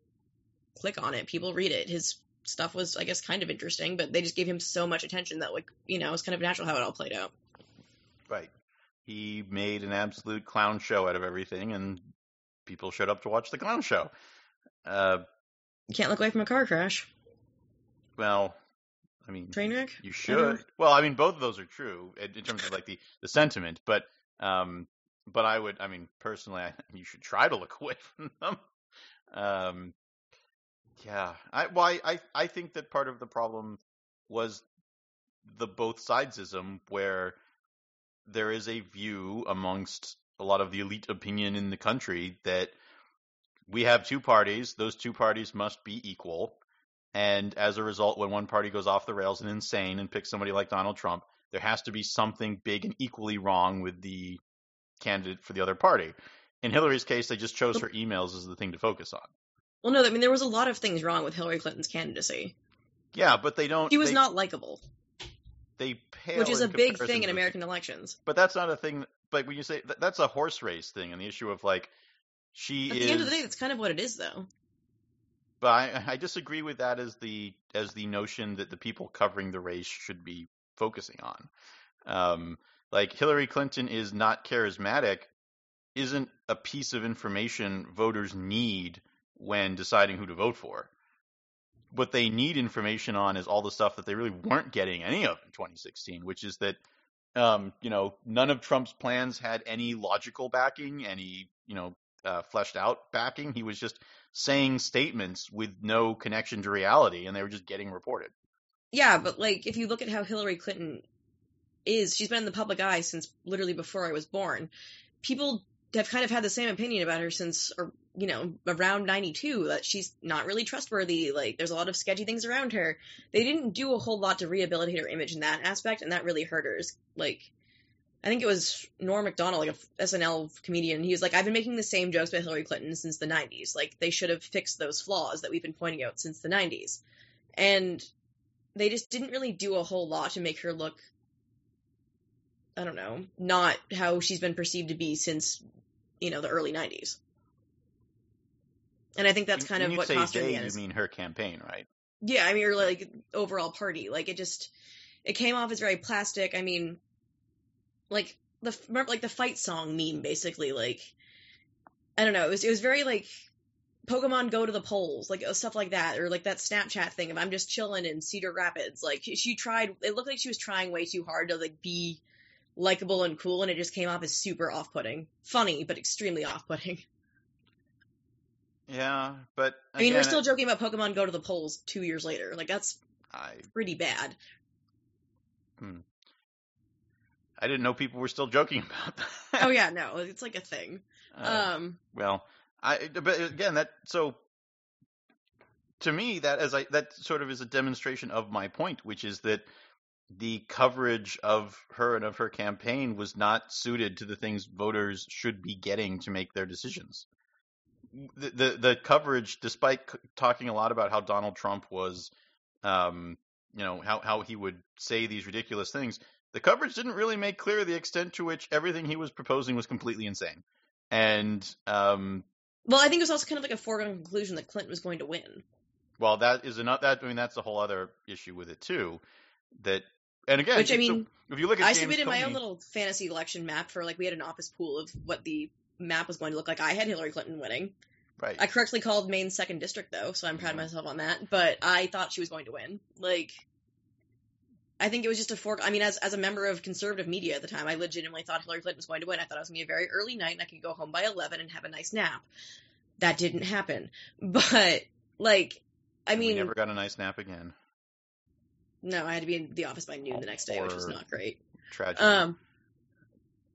click on it. People read it. His stuff was, I guess, kind of interesting, but they just gave him so much attention that, like, you know, it was kind of natural how it all played out. Right. He made an absolute clown show out of everything, and people showed up to watch the clown show. Uh, You can't look away from a car crash. well, I mean? You should. Well, I mean, both of those are true in, in terms of like the, the sentiment, but um, but I would, I mean, personally, I, you should try to look away from them. Um, yeah, I well, I, I I think that part of the problem was the both sidesism, where there is a view amongst a lot of the elite opinion in the country that we have two parties; those two parties must be equal. And as a result, when one party goes off the rails and insane and picks somebody like Donald Trump, there has to be something big and equally wrong with the candidate for the other party. In Hillary's case, they just chose her emails as the thing to focus on. Well, no, I mean, there was a lot of things wrong with Hillary Clinton's candidacy. Yeah, but they don't. He was they, not likable, They pale which is a big thing in American elections. But that's not a thing. Like when you say that, that's a horse race thing, and the issue of like she At is. the end of the day, that's kind of what it is, though. But I, I disagree with that as the as the notion that the people covering the race should be focusing on. Um, like Hillary Clinton is not charismatic, isn't a piece of information voters need when deciding who to vote for. What they need information on is all the stuff that they really weren't getting any of in 2016, which is that um, you know none of Trump's plans had any logical backing, any you know uh, fleshed out backing. He was just saying statements with no connection to reality, and they were just getting reported. Yeah, but like if you look at how Hillary Clinton is, she's been in the public eye since literally before I was born. People have kind of had the same opinion about her since, or you know, around '92 that she's not really trustworthy. Like there's a lot of sketchy things around her. They didn't do a whole lot to rehabilitate her image in that aspect, and that really hurt her. Like. I think it was Norm Macdonald, like a SNL comedian. He was like, "I've been making the same jokes about Hillary Clinton since the '90s. Like, they should have fixed those flaws that we've been pointing out since the '90s." And they just didn't really do a whole lot to make her look I don't know, not how she's been perceived to be since, you know, the early 90s. And I think that's kind when of you what say cost her the end. you mean her campaign, right? Yeah, I mean, or like overall party. Like it just, it came off as very plastic. I mean, like the remember like the fight song meme, basically. Like I don't know, it was it was very like Pokemon Go to the polls, like uh, stuff like that, or like that Snapchat thing of I'm just chilling in Cedar Rapids. Like she tried, it looked like she was trying way too hard to like be likable and cool, and it just came off as super off-putting, funny but extremely off-putting. Yeah, but I mean, we're again, still joking about Pokemon Go to the polls two years later. Like that's I pretty bad. I didn't know people were still joking about that. Oh yeah, no, it's like a thing. Uh, Um, Well, I but again that so to me that as I that sort of is a demonstration of my point, which is that the coverage of her and of her campaign was not suited to the things voters should be getting to make their decisions. The the, the coverage, despite talking a lot about how Donald Trump was, um, you know, how how he would say these ridiculous things, the coverage didn't really make clear the extent to which everything he was proposing was completely insane. And um, well, I think it was also kind of like a foregone conclusion that Clinton was going to win. well, that is another. That I mean, that's a whole other issue with it too. That and again, Which I so mean, if you look at I James submitted my own little fantasy election map for like we had an office pool of what the map was going to look like. I had Hillary Clinton winning. right, I correctly called Maine's second district though, so I'm proud of myself on that. But I thought she was going to win. Like, I think it was just a fork. I mean, as as a member of conservative media at the time, I legitimately thought Hillary Clinton was going to win. I thought it was going to be a very early night, and I could go home by eleven and have a nice nap. That didn't happen. But like, I we mean, never got a nice nap again. no, I had to be in the office by noon the next day, which was not great. Tragedy. Um,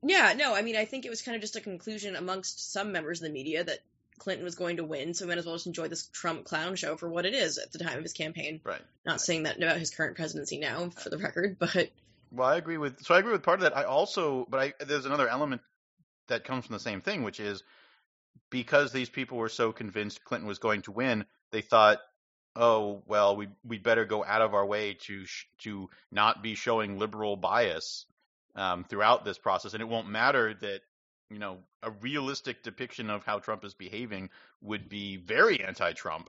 yeah, no, I mean, I think it was kind of just a conclusion amongst some members of the media that Clinton was going to win, so we might as well just enjoy this Trump clown show for what it is at the time of his campaign. right. Not saying that about his current presidency now, for the record, but Well, I agree with. So I agree with part of that. I also, but I there's another element that comes from the same thing, which is because these people were so convinced Clinton was going to win, they thought, oh well, we we better go out of our way to sh- to not be showing liberal bias um, throughout this process, and it won't matter that you know, a realistic depiction of how Trump is behaving would be very anti-Trump.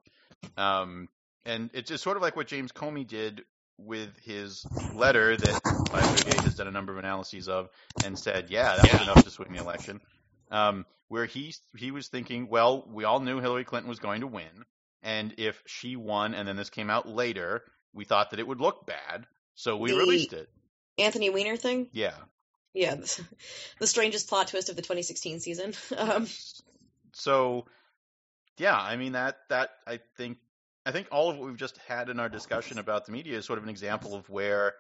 Um, and it's just sort of like what James Comey did with his letter that 538 has done a number of analyses of and said, yeah, that was enough to swing the election. Um, where he he was thinking, well, we all knew Hillary Clinton was going to win, and if she won, and then this came out later, we thought that it would look bad, so we The- released it. Anthony Weiner thing. Yeah. Yeah, the strangest plot twist of the 2016 season. Um, So, yeah, I mean that that I think I think all of what we've just had in our discussion about the media is sort of an example of where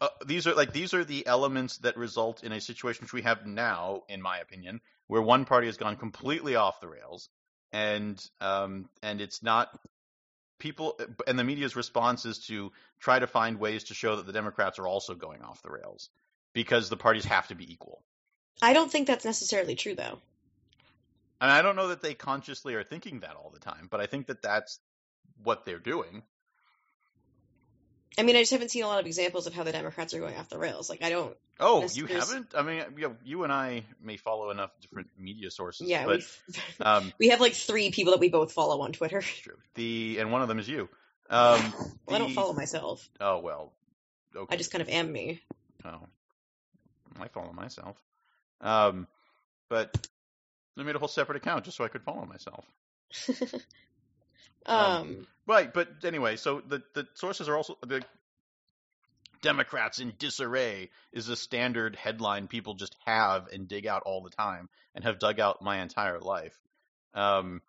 uh, these are like these are the elements that result in a situation which we have now, in my opinion, where one party has gone completely off the rails, and um, and it's not people uh, and the media's response is to try to find ways to show that the Democrats are also going off the rails because the parties have to be equal. I don't think that's necessarily true, though. And I don't know that they consciously are thinking that all the time, but I think that that's what they're doing. I mean, I just haven't seen a lot of examples of how the Democrats are going off the rails. Like, I don't. Oh, There's- you there's- haven't? I mean, you, know, you and I may follow enough different media sources, Yeah, but um, we have like three people that we both follow on Twitter. true. The and one of them is you. Um, Well, I don't follow myself. Oh well, okay. I just kind of am me. Oh, I follow myself. Um, but I made a whole separate account just so I could follow myself. Um, um, Right, but anyway, so the the sources are also the Democrats in disarray is a standard headline people just have and dig out all the time and have dug out my entire life. Um,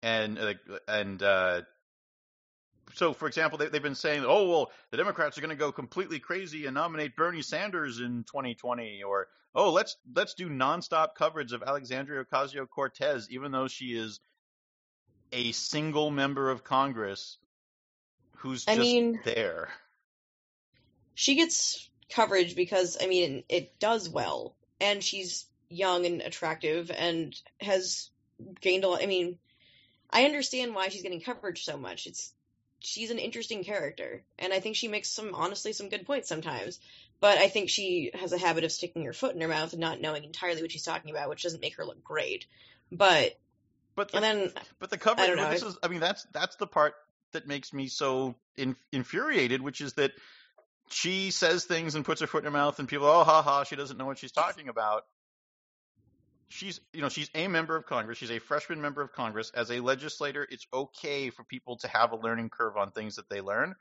and uh, and uh, so, for example, they, they've been saying, oh well, the Democrats are going to go completely crazy and nominate Bernie Sanders in 2020, or oh let's let's do nonstop coverage of Alexandria Ocasio Cortez, even though she is a single member of Congress who's I just mean- there. she gets coverage because I mean it does well, and she's young and attractive and has gained a lot. I mean, I understand why she's getting coverage so much. It's she's an interesting character, and I think she makes some honestly some good points sometimes. But I think she has a habit of sticking her foot in her mouth and not knowing entirely what she's talking about, which doesn't make her look great. But But the, and then but the coverage. I know. This is, I mean, that's that's the part that makes me so in, infuriated, which is that she says things and puts her foot in her mouth, and people, oh, ha ha, she doesn't know what she's talking about. She's, you know, she's a member of Congress. She's a freshman member of Congress. As a legislator, it's okay for people to have a learning curve on things that they learn.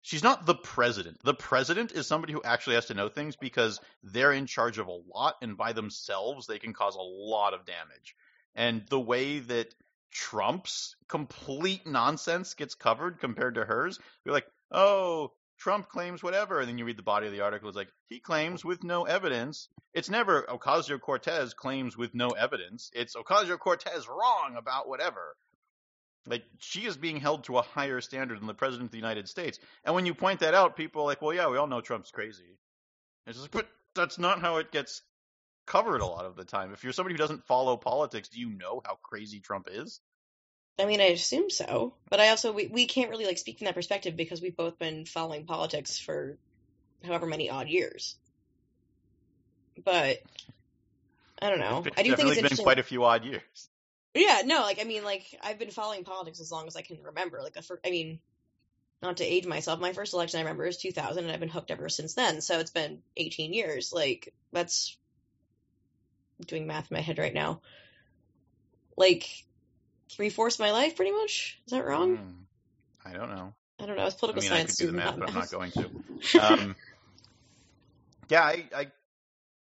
She's not the president. The president is somebody who actually has to know things because they're in charge of a lot, and by themselves, they can cause a lot of damage. And the way that Trump's complete nonsense gets covered compared to hers, you're like, oh, Trump claims whatever. And then you read the body of the article, it's like, he claims with no evidence. It's never Ocasio Cortez claims with no evidence. It's Ocasio Cortez wrong about whatever. Like, she is being held to a higher standard than the President of the United States. And when you point that out, people are like, well, yeah, we all know Trump's crazy. It's just, but that's not how it gets covered a lot of the time. If you're somebody who doesn't follow politics, do you know how crazy Trump is? I mean, I assume so, but I also we, we can't really like speak from that perspective because we've both been following politics for however many odd years. But I don't know. It's I do think it's been quite a few odd years. Yeah, no, like I mean, like I've been following politics as long as I can remember. Like the first, I mean, not to age myself, my first election I remember is 2000, and I've been hooked ever since then. So it's been 18 years. Like that's doing math in my head right now. Like three fourths of my life, pretty much. Is that wrong? Hmm. I don't know. I don't know. I was I political mean, I science could do the student. math, but I'm not going to. Um, yeah, I, I,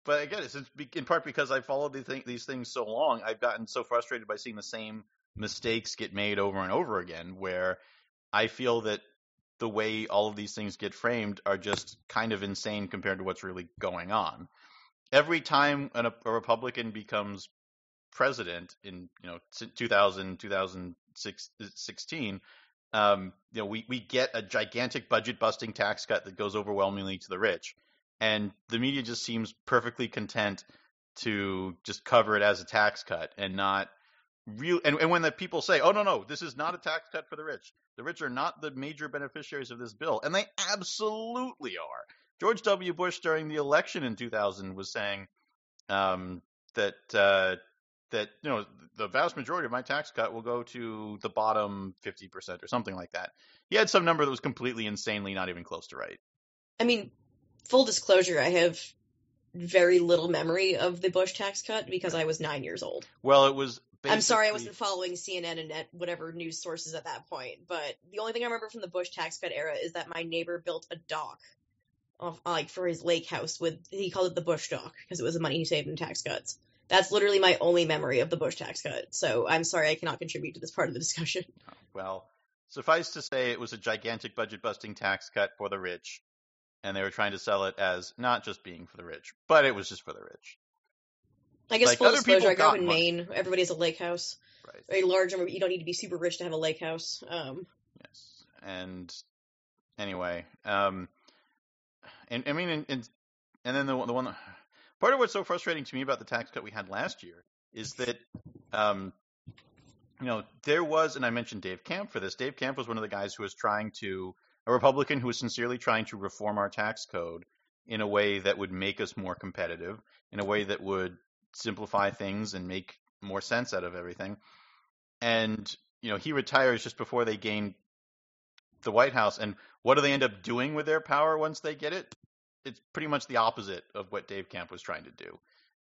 but again, it's it's in part because I followed thing, these things so long. I've gotten so frustrated by seeing the same mistakes get made over and over again, where I feel that the way all of these things get framed are just kind of insane compared to what's really going on. Every time an, a Republican becomes president in you know 2000 2016 um, you know we, we get a gigantic budget busting tax cut that goes overwhelmingly to the rich. And the media just seems perfectly content to just cover it as a tax cut and not real and, and when the people say oh no no this is not a tax cut for the rich. The rich are not the major beneficiaries of this bill and they absolutely are george w bush during the election in 2000 was saying um, that uh, that you know the vast majority of my tax cut will go to the bottom 50% or something like that. He had some number that was completely insanely not even close to right. I mean, full disclosure, I have very little memory of the Bush tax cut because I was nine years old. Well, it was. I'm sorry, I wasn't following CNN and whatever news sources at that point. But the only thing I remember from the Bush tax cut era is that my neighbor built a dock, off, like for his lake house. With he called it the Bush dock because it was the money he saved in tax cuts. That's literally my only memory of the Bush tax cut. So I'm sorry I cannot contribute to this part of the discussion. Well, suffice to say, it was a gigantic budget busting tax cut for the rich, and they were trying to sell it as not just being for the rich, but it was just for the rich. I guess Like, full disclosure, I grew up in money. Maine. Everybody has a lake house. Right. A large number. You don't need to be super rich to have a lake house. Um, Yes. And anyway, um, and I mean, and and, and then the one- the one part of what's so frustrating to me about the tax cut we had last year is that, um, you know, there was, and I mentioned Dave Camp for this. Dave Camp was one of the guys who was trying to a Republican who was sincerely trying to reform our tax code in a way that would make us more competitive, in a way that would simplify things and make more sense out of everything. And you know, he retires just before they gain the White House. And what do they end up doing with their power once they get it? It's pretty much the opposite of what Dave Camp was trying to do.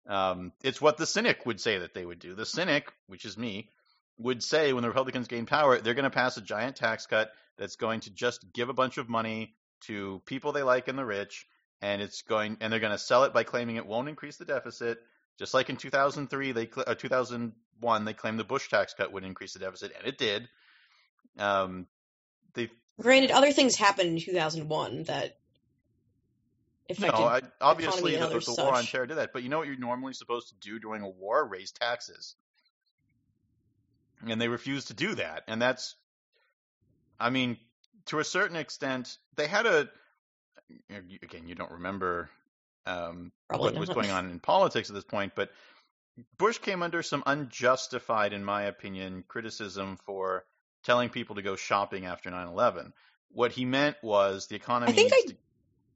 Um, it's what the cynic would say that they would do. The cynic, which is me, would say when the Republicans gain power, they're going to pass a giant tax cut that's going to just give a bunch of money to people they like and the rich, and it's going and they're going to sell it by claiming it won't increase the deficit. Just like in 2003, they uh, 2001, they claimed the Bush tax cut would increase the deficit, and it did. Um, they granted, other things happened in 2001 that no. I, obviously and the, the war on terror did that. But you know what you're normally supposed to do during a war? Raise taxes, and they refused to do that. And that's, I mean, to a certain extent, they had a. Again, you don't remember um, what was going on in politics at this point, but Bush came under some unjustified, in my opinion, criticism for telling people to go shopping after 9/11. What he meant was the economy. I think I to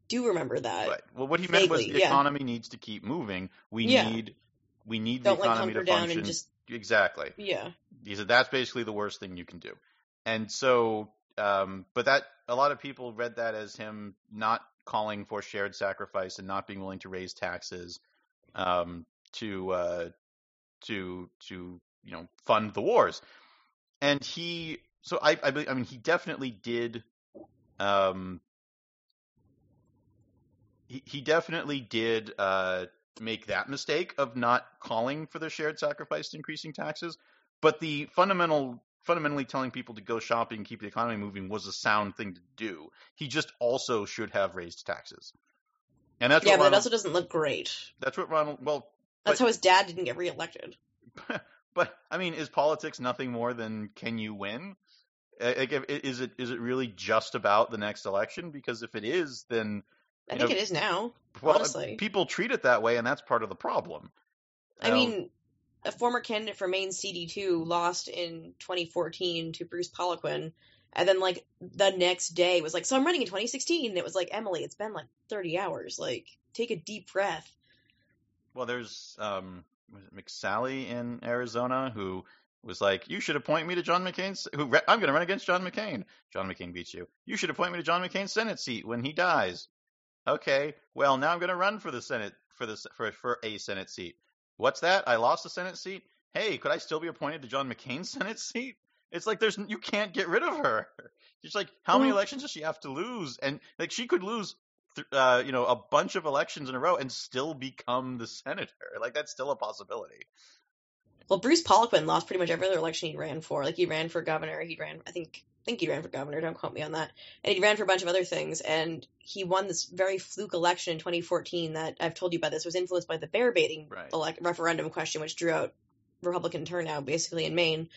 do remember that. Right. Well, what he meant was Vaguely, the yeah. economy needs to keep moving. We Yeah. need we need Don't the economy hunker to function. just Exactly. yeah. He said that's basically the worst thing you can do. And so, um, but that a lot of people read that as him not calling for shared sacrifice and not being willing to raise taxes um, to uh, to to you know fund the wars. And he, so I, I, believe- I mean, he definitely did. Um, he, he definitely did uh, make that mistake of not calling for the shared sacrifice to increasing taxes. But the fundamental, fundamentally telling people to go shopping, keep the economy moving, was a sound thing to do. He just also should have raised taxes, and that's yeah, but it also doesn't look great. that's what Ronald. Well, That's But- how his dad didn't get reelected. but I mean, is politics nothing more than can you win? Like, is it is it really just about the next election? Because if it is, then I think know, it is now. well, Honestly. people treat it that way, and that's part of the problem. I Um, mean, a former candidate for Maine CD2 lost in 2014 to Bruce Poliquin, and then like the next day was like, "So I'm running in 2016." And it was like, "Emily, it's been like 30 hours. Like, take a deep breath." Well, there's um, was it McSally in Arizona who was like, "You should appoint me to John McCain's. Who re- I'm going to run against John McCain. John McCain beats you. You should appoint me to John McCain's Senate seat when he dies." Okay, well now I'm going to run for the Senate for this for for a Senate seat. What's that? I lost the Senate seat. Hey, could I still be appointed to John McCain's Senate seat? It's like there's you can't get rid of her. She's like, how many elections does she have to lose? And like she could lose uh, you know, a bunch of elections in a row and still become the senator. Like that's still a possibility. Well, Bruce Poliquin lost pretty much every other election he ran for. Like he ran for governor, he ran, I think, I think he ran for governor. Don't quote me on that. And he ran for a bunch of other things, and he won this very fluke election in 2014 that I've told you about. This was influenced by the bear baiting Right. elec referendum question, which drew out Republican turnout basically in Maine.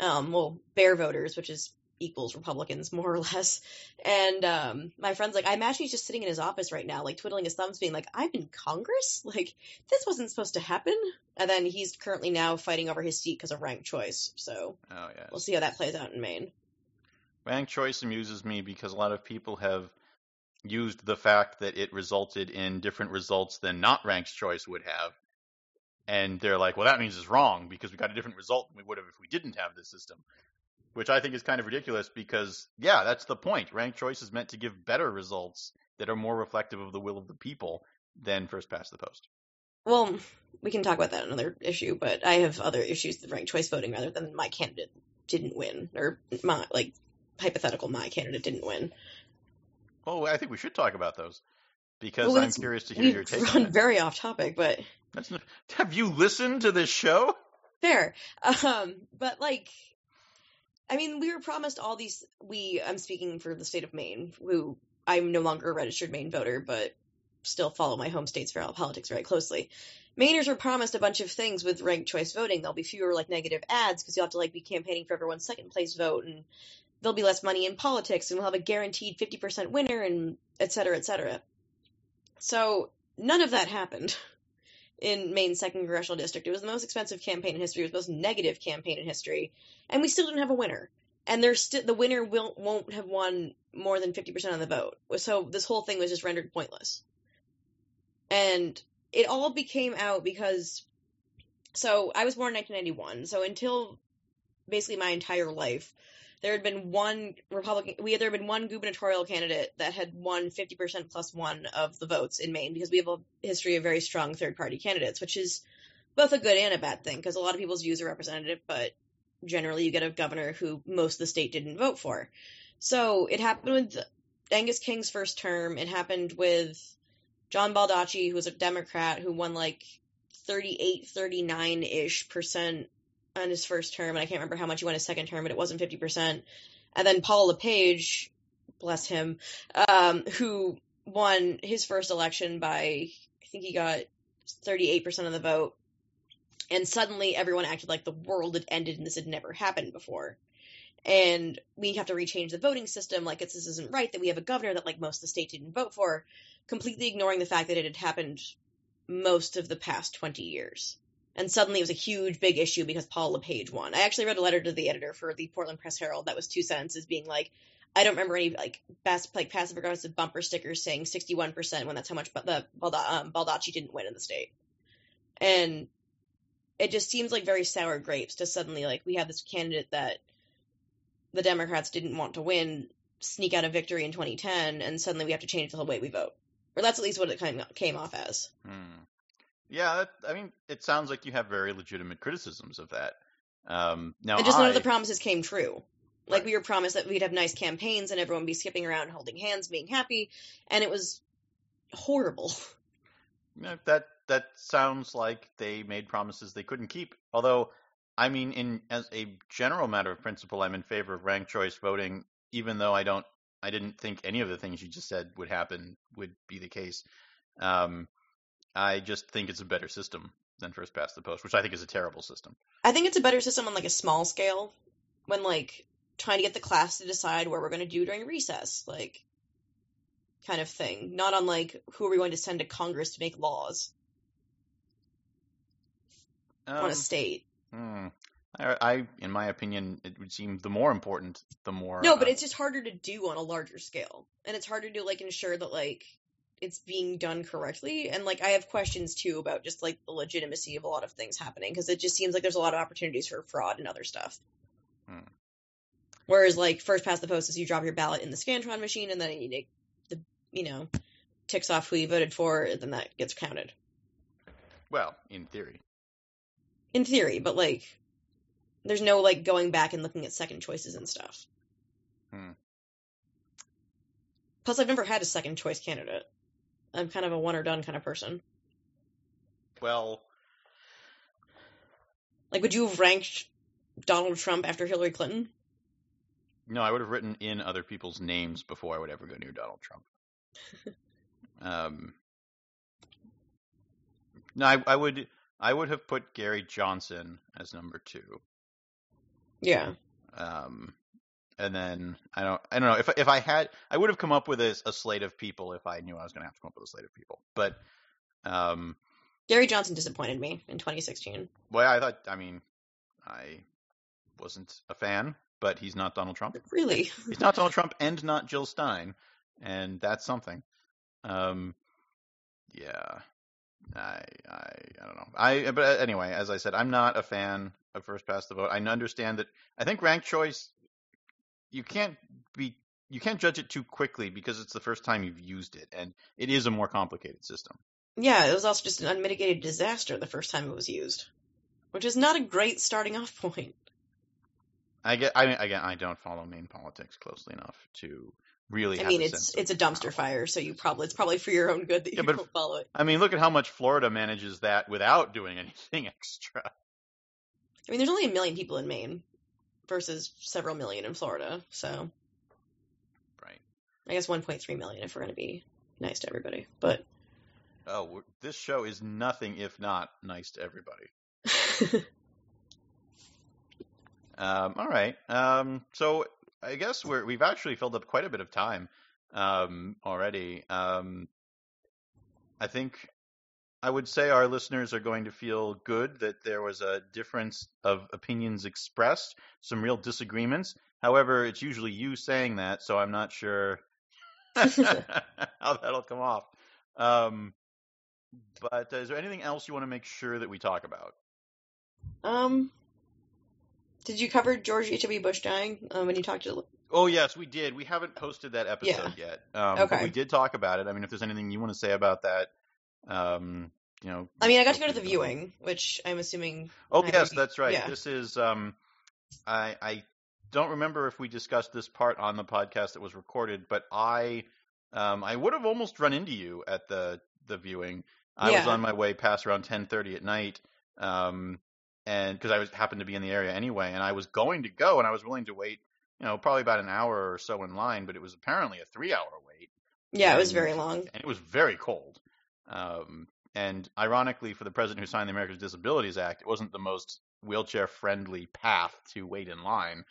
Um, well, bear voters, which is equals Republicans more or less. And um, my friend's like, I imagine he's just sitting in his office right now, like twiddling his thumbs, being like, "I'm in Congress. Like this wasn't supposed to happen." And then he's currently now fighting over his seat because of ranked choice. So Oh yeah. we'll see how that plays out in Maine. Ranked choice amuses me because a lot of people have used the fact that it resulted in different results than not ranked choice would have and they're like, well, that means it's wrong because we got a different result than we would have if we didn't have this system. Which I think is kind of ridiculous because, yeah, that's the point. Ranked choice is meant to give better results that are more reflective of the will of the people than first past the post. Well, we can talk about that another issue, but I have other issues with ranked choice voting rather than my candidate didn't win or my like hypothetical my candidate didn't win. Oh, I think we should talk about those because Well, I'm curious to hear your take. on run it. very off topic, but That's not, have you listened to this show? fair. Um, but like, I mean, we were promised all these. We, I'm speaking for the state of Maine, who I'm no longer a registered Maine voter, but still follow my home state's politics very closely. Mainers were promised a bunch of things with ranked choice voting. There'll be fewer like negative ads because you'll have to like be campaigning for everyone's second place vote, and there'll be less money in politics, and we'll have a guaranteed 50% winner, and et cetera, et cetera. So none of that happened in Maine's second congressional district. It was the most expensive campaign in history. It was the most negative campaign in history, and we still didn't have a winner. And there's still the winner will won't have won more than 50% of the vote. So this whole thing was just rendered pointless. And it all became out because so I was born in 1991. So until basically my entire life, there had been one Republican. We had there had been one gubernatorial candidate that had won 50% plus one of the votes in Maine because we have a history of very strong third party candidates, which is both a good and a bad thing because a lot of people's views are representative, but generally you get a governor who most of the state didn't vote for. So it happened with Angus King's first term. It happened with John Baldacci, who was a Democrat who won like 38, 39 ish percent on his first term. And I can't remember how much he won his second term, but it wasn't 50%. And then Paul LePage, bless him, um, who won his first election by, I think he got 38% of the vote. And suddenly everyone acted like the world had ended and this had never happened before. And we have to rechange the voting system. Like, it's, this isn't right that we have a governor that, like, most of the state didn't vote for, completely ignoring the fact that it had happened most of the past 20 years. And suddenly it was a huge, big issue because Paul LePage won. I actually read a letter to the editor for the Portland Press Herald that was two sentences being like, I don't remember any like best like passive aggressive bumper stickers saying 61% when that's how much the um, Baldacci didn't win in the state. And it just seems like very sour grapes to suddenly like we have this candidate that the Democrats didn't want to win sneak out a victory in 2010 and suddenly we have to change the whole way we vote. Or that's at least what it of came off as. Hmm. Yeah, that, I mean, it sounds like you have very legitimate criticisms of that. Um, now, and just none of the promises came true. Like Right. we were promised that we'd have nice campaigns and everyone be skipping around holding hands, being happy, and it was horrible. you know, that that sounds like they made promises they couldn't keep. Although, I mean, in as a general matter of principle, I'm in favor of ranked choice voting, even though I don't, I didn't think any of the things you just said would happen would be the case. Um, I just think it's a better system than first past the post, which I think is a terrible system. I think it's a better system on like a small scale when like trying to get the class to decide what we're going to do during recess, like kind of thing. Not on like who are we going to send to Congress to make laws on Um, a state. hmm. I, I, in my opinion, it would seem the more important, the more. No, but uh, it's just harder to do on a larger scale, and it's harder to like ensure that like it's being done correctly. And like I have questions too about just like the legitimacy of a lot of things happening because it just seems like there's a lot of opportunities for fraud and other stuff. Hmm. Whereas like first past the post is you drop your ballot in the Scantron machine and then it, the you know ticks off who you voted for, and then that gets counted well, in theory. in theory. But like there's no like going back and looking at second choices and stuff. Hmm. Plus, I've never had a second choice candidate. I'm kind of a one or done kind of person. Well, Like, would you have ranked Donald Trump after Hillary Clinton? No, I would have written in other people's names before I would ever go near Donald Trump. um, no, I, I would I would have put Gary Johnson as number two. Yeah. Um, and then I don't I don't know if if I had I would have come up with a, a slate of people if I knew I was going to have to come up with a slate of people. But um, Gary Johnson disappointed me in 2016. well, I thought I mean I wasn't a fan, but he's not Donald Trump. Really? He's not Donald Trump and not Jill Stein, and that's something. Um, yeah. I, I, I don't know. I, but anyway, as I said, I'm not a fan of first past the vote. I understand that. I think ranked choice, you can't be, you can't judge it too quickly because it's the first time you've used it, and it is a more complicated system. Yeah, it was also just an unmitigated disaster the first time it was used, which is not a great starting off point. I get. I mean, again, I don't follow Maine politics closely enough to really. I have mean, it's it's a dumpster how- fire, so you probably it's probably for your own good that Yeah, you but don't follow it. I mean, look at how much Florida manages that without doing anything extra. I mean, there's only a million people in Maine versus several million in Florida, so Right. I guess 1.3 million if we're going to be nice to everybody. But Oh, this show is nothing if not nice to everybody. Um, all right. Um, so I guess we're we've actually filled up quite a bit of time um, already. Um, I think I would say our listeners are going to feel good that there was a difference of opinions expressed, some real disagreements. However, it's usually you saying that, so I'm not sure how that'll come off. Um, but is there anything else you want to make sure that we talk about? um, did you cover George H.W. Bush dying um, when you talked to? Oh yes, we did. We haven't posted that episode yet. Um, But Okay. we did talk about it. I mean, if there's anything you want to say about that, um, you know. I mean, I got to go to the viewing, which I'm assuming. Oh I yes, that's right. yeah. This is. Um, I I don't remember if we discussed this part on the podcast that was recorded, but I um, I would have almost run into you at the the viewing. I was on my way past around 10:30 at night. Um, and because I was happened to be in the area anyway, and I was going to go, and I was willing to wait, you know, probably about an hour or so in line, but it was apparently a three-hour wait, Yeah, it was very long. and it was very cold. Um, and ironically, for the president who signed the Americans with Disabilities Act, it wasn't the most wheelchair-friendly path to wait in line.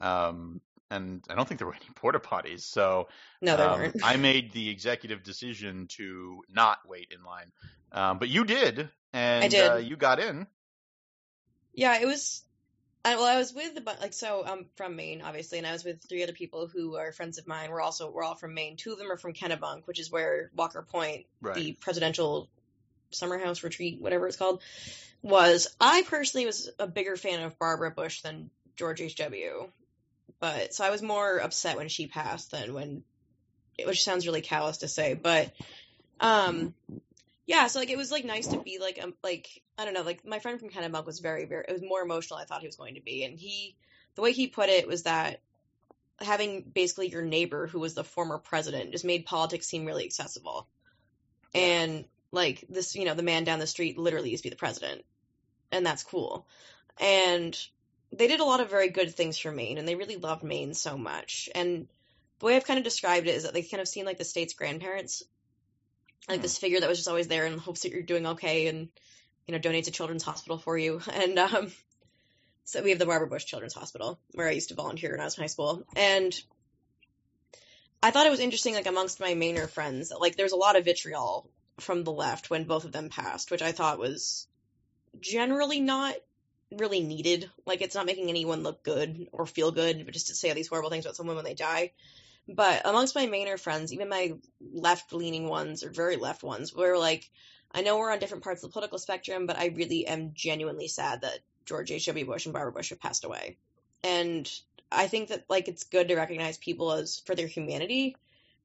Um, and I don't think there were any porta potties, so No, there um, weren't. I made the executive decision to not wait in line, um, but you did, and did. Uh, you got in. Yeah, it was. I, well, I was with the like so I'm from Maine, obviously, and I was with three other people who are friends of mine. We're also we're all from Maine. Two of them are from Kennebunk, which is where Walker Point, Right. the presidential summer house retreat, whatever it's called, was. I personally was a bigger fan of Barbara Bush than George H. W. But so I was more upset when she passed than when, which sounds really callous to say, but um yeah so like it was like nice to be like um like i don't know like my friend from kennebunk was very very it was more emotional i thought he was going to be and he the way he put it was that having basically your neighbor who was the former president just made politics seem really accessible. And like this you know the man down the street literally used to be the president and that's cool. And they did a lot of very good things for maine and they really loved maine so much. And the way i've kind of described it is that they kind of seemed like the state's grandparents like this figure that was just always there in hopes that you're doing okay and you know donates a children's hospital for you. And um so we have the Barbara Bush Children's Hospital where I used to volunteer when I was in high school. And I thought it was interesting like amongst my Mainer friends like there's a lot of vitriol from the left when both of them passed which I thought was generally not really needed. Like it's not making anyone look good or feel good but just to say all these horrible things about someone when they die but amongst my Mainer friends, even my left leaning ones or very left ones, were like, I know we're on different parts of the political spectrum, but I really am genuinely sad that George H.W. Bush and Barbara Bush have passed away. And I think that like it's good to recognize people as for their humanity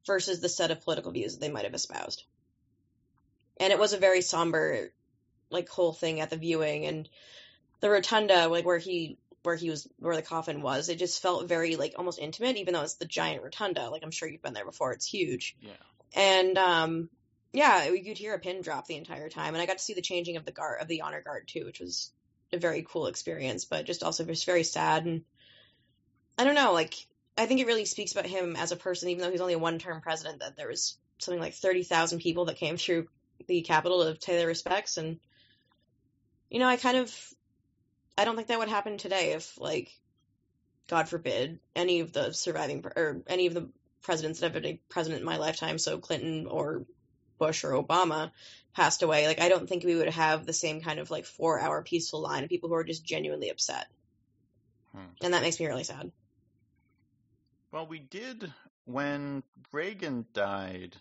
versus the set of political views that they might have espoused. And it was a very somber like whole thing at the viewing and the rotunda like where he where he was where the coffin was it just felt very like almost intimate even though it's the giant rotunda. Like i'm sure you've been there before. It's huge. Yeah. and um yeah we could hear a pin drop the entire time. And i got to see the changing of the guard of the honor guard too which was a very cool experience but just also just very sad. And i don't know like i think it really speaks about him as a person even though he's only a one term president that there was something like 30,000 people that came through the capital to pay their respects. And you know I kind of I don't think that would happen today if like God forbid any of the surviving or any of the presidents that have been president in my lifetime so Clinton or Bush or Obama passed away like I don't think we would have the same kind of like 4 hour peaceful line of people who are just genuinely upset Hmm. and that makes me really sad Well, we did when Reagan died.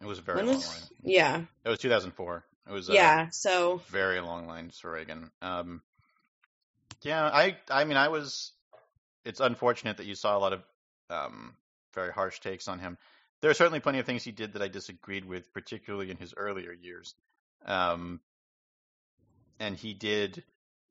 It was a very When long was- line. Yeah, It was 2004. It was yeah. So very long lines for Reagan. Um, yeah, I I mean I was. It's unfortunate that you saw a lot of um, very harsh takes on him. There are certainly plenty of things he did that I disagreed with, particularly in his earlier years. Um, and he did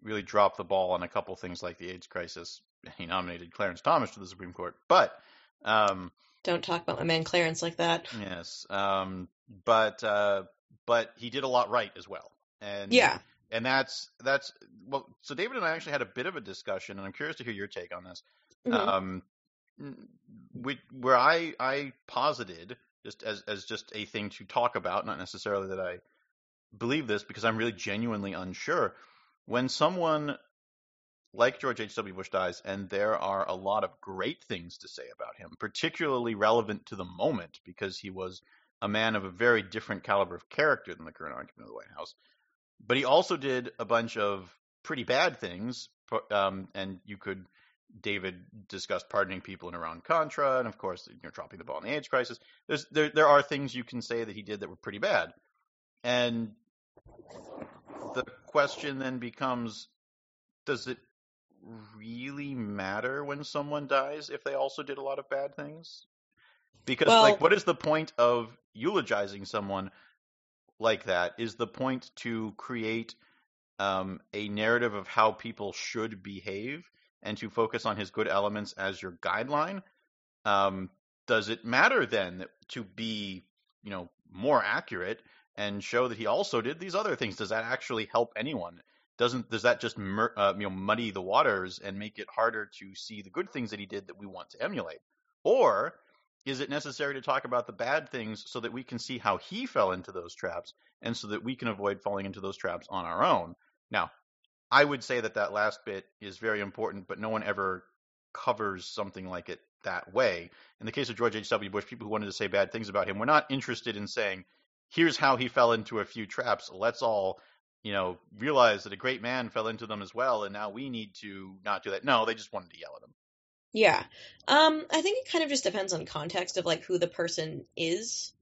really drop the ball on a couple things like the AIDS crisis. He nominated Clarence Thomas to the Supreme Court, but um, don't talk about my man Clarence like that. yes, um, but uh, but he did a lot right as well. And Yeah. and that's that's well. So David and I actually had a bit of a discussion, and I'm curious to hear your take on this. Mhm. Um, we, where I I posited just as as just a thing to talk about, not necessarily that I believe this, because I'm really genuinely unsure. When someone like George H.W. Bush dies, and there are a lot of great things to say about him, particularly relevant to the moment, because he was a man of a very different caliber of character than the current occupant of the White House. But he also did a bunch of pretty bad things, um, and you could. David discussed pardoning people in Iran Contra, and of course, you know, dropping the ball in the AIDS crisis. There's there there are things you can say that he did that were pretty bad, and the question then becomes: Does it really matter when someone dies if they also did a lot of bad things? Because Well- like, what is the point of eulogizing someone like that? Is the point to create um, a narrative of how people should behave and to focus on his good elements as your guideline? Um, does it matter then to be, you know, more accurate and show that he also did these other things? Does that actually help anyone? Doesn't does that just mur- uh, you know muddy the waters and make it harder to see the good things that he did that we want to emulate? Or is it necessary to talk about the bad things so that we can see how he fell into those traps and so that we can avoid falling into those traps on our own? Now, I would say that that last bit is very important, but no one ever covers something like it that way. In the case of George H.W. Bush, people who wanted to say bad things about him were not interested in saying, here's how he fell into a few traps. Let's all, you know, realize that a great man fell into them as well, and now we need to not do that. No, they just wanted to yell at him. Yeah. Um, I think it kind of just depends on context of like who the person is.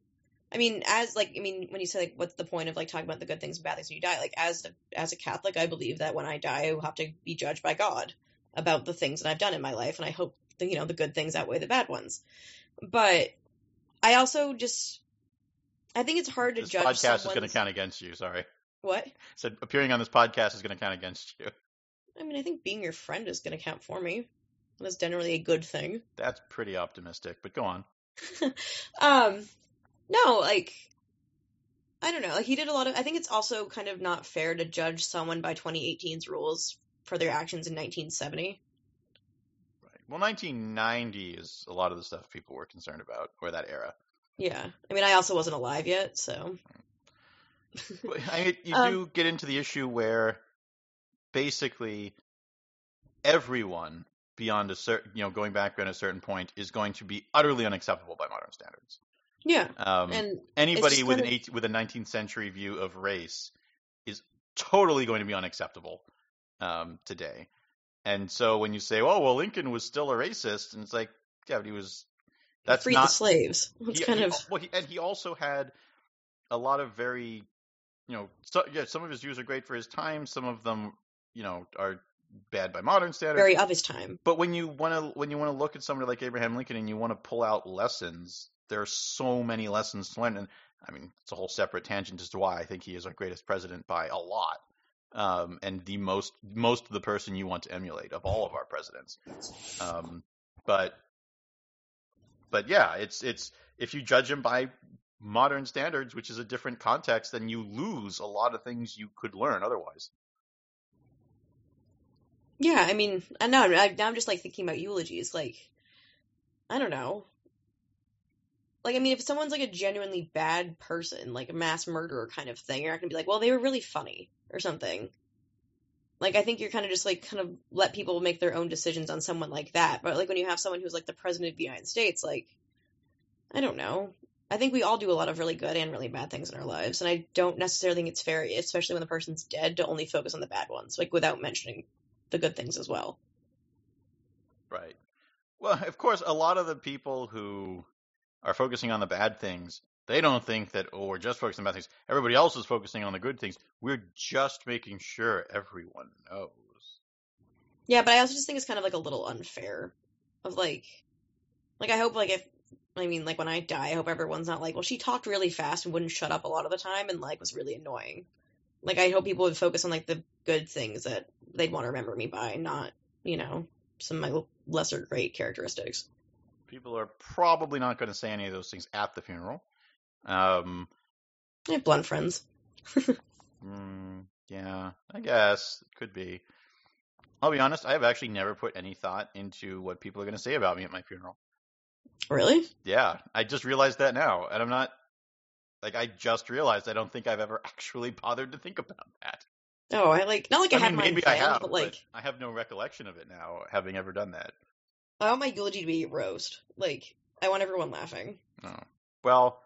I mean, as like I mean, when you say like what's the point of like talking about the good things and bad things when you die? Like as a, as a Catholic, I believe that when I die, I will have to be judged by God about the things that I've done in my life, and I hope that, you know the good things outweigh the bad ones. But I also just I think it's hard to This judge podcast is going to count against you. Sorry. What? Said appearing on this podcast is going to count against you. I mean, I think being your friend is going to count for me. That's generally a good thing. That's pretty optimistic, but go on. um no like i don't know like he did a lot of i think it's also kind of not fair to judge someone by 2018's rules for their actions in 1970 Right. Well, 1990 is a lot of the stuff people were concerned about, or that era. yeah i mean i also wasn't alive yet so I mean, you Um, do get into the issue where basically everyone beyond a certain, you know, going back beyond a certain point is going to be utterly unacceptable by modern standards. yeah Um, and anybody with an of- eight, with a 19th century view of race is totally going to be unacceptable um, today. And so when you say, "Oh, well, Lincoln was still a racist," and it's like, yeah, but he was. That's free not the slaves it's he, kind he- of well, he, and he also had a lot of very, you know, so, yeah, some of his views are great for his time. Some of them, you know, are bad by modern standards. very of his time But when you want to when you want to look at somebody like Abraham Lincoln and you want to pull out lessons, there are so many lessons to learn. And I mean, it's a whole separate tangent as to why I think he is our greatest president by a lot, um, and the most most of the person you want to emulate of all of our presidents. Um, but but yeah, it's it's if you judge him by modern standards, which is a different context, then you lose a lot of things you could learn otherwise. Yeah i mean i know I, now i'm just like thinking about eulogies like i don't know. Like i mean if someone's like a genuinely bad person like a mass murderer kind of thing you're not gonna be like well they were really funny or something. Like i think you're kind of just like kind of let people make their own decisions on someone like that but like when you have someone who's like the president of the united states like i don't know. I think we all do a lot of really good and really bad things in our lives and i don't necessarily think it's fair especially when the person's dead to only focus on the bad ones like without mentioning the good things as well Right. Well, of course, a lot of the people who are focusing on the bad things They don't think that oh we're just focusing on bad things. Everybody else is focusing on the good things. We're just making sure everyone knows. Yeah, but I also just think it's kind of like a little unfair. Of like, like I hope like if I mean like when I die, I hope everyone's not like, well, she talked really fast and wouldn't shut up a lot of the time and like was really annoying. Like I hope people would focus on like the good things that they'd want to remember me by, not you know some of my lesser great characteristics. People are probably not going to say any of those things at the funeral. Um, I have blunt friends. mm, yeah, I guess it could be. I'll be honest, I have actually never put any thought into what people are going to say about me at my funeral. Really? Yeah, I just realized that now, and I'm not like I just realized I don't think I've ever actually bothered to think about that. Oh, I like not like I, I had mean, maybe planned, I have, but like I have no recollection of it now, having ever done that. I want my eulogy to be roast. Like I want everyone laughing. Oh. Well,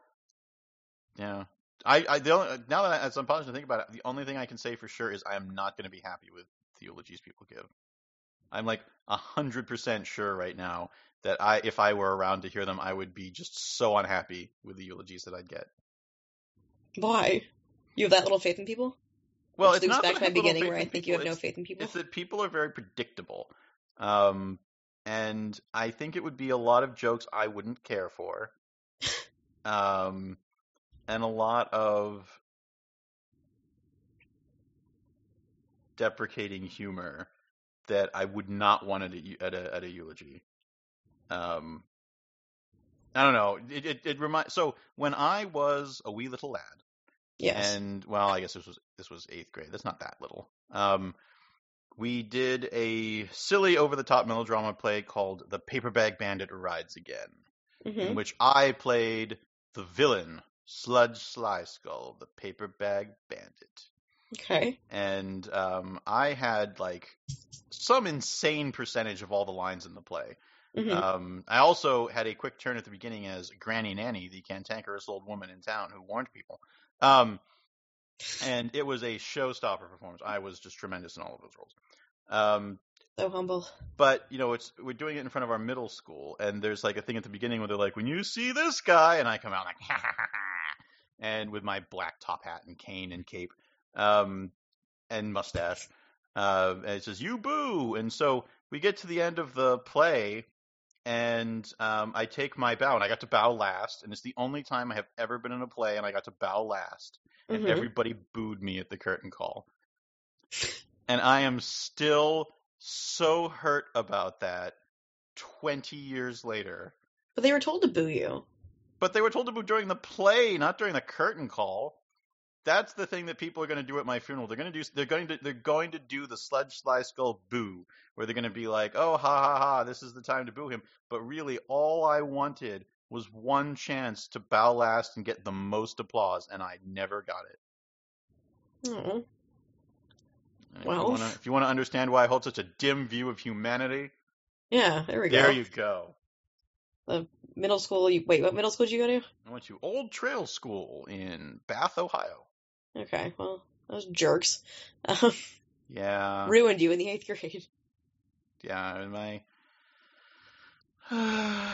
yeah. I, I the only, now that I, as I'm pausing to think about it, the only thing I can say for sure is I am not going to be happy with the eulogies people give. I'm like a hundred percent sure right now that I, if I were around to hear them, I would be just so unhappy with the eulogies that I'd get. Why? You have that little faith in people? Well, Which it's not back to my beginning where I in think you have no faith in people. It's that people are very predictable. Um, and I think it would be a lot of jokes I wouldn't care for. Um, and a lot of deprecating humor that I would not want at a, at a, at a eulogy. Um, I don't know. It, it, it remind, so when I was a wee little lad, Yes. and well, I guess this was this was eighth grade. That's not that little. Um, we did a silly over the top melodrama play called The Paper Bag Bandit Rides Again, hmm in which I played the villain, Sludge Sly Skull, the paper bag bandit. Okay. And um, I had like some insane percentage of all the lines in the play. hmm Um, I also had a quick turn at the beginning as Granny Nanny, the cantankerous old woman in town who warned people. Um, and it was a showstopper performance. I was just tremendous in all of those roles. Um, so humble. but you know, it's we're doing it in front of our middle school, and there's like a thing at the beginning where they're like, "When you see this guy," and I come out like, ha ha ha ha, and with my black top hat and cane and cape, um, and mustache, uh, and it says "You boo," and so we get to the end of the play, and um, I take my bow, and I got to bow last, and it's the only time I have ever been in a play, and I got to bow last, and Mhm. everybody booed me at the curtain call. And I am still so hurt about that 20 years later. But they were told to boo you. But they were told to boo during the play, not during the curtain call. That's the thing that people are going to do at my funeral. They're going to do they're going to they're going to do the sludge sly skull boo where they're going to be like, "Oh ha ha ha, this is the time to boo him." But really all I wanted was one chance to bow last and get the most applause and I never got it. Oh. And Well. if you wanna- if you want to understand why I hold such a dim view of humanity, Yeah, there we go. there you go. Middle school. You, wait, what middle school did you go to? I went to Old Trail School in Bath, Ohio. Okay, well, those jerks um, Yeah, ruined you in the eighth grade. yeah. And my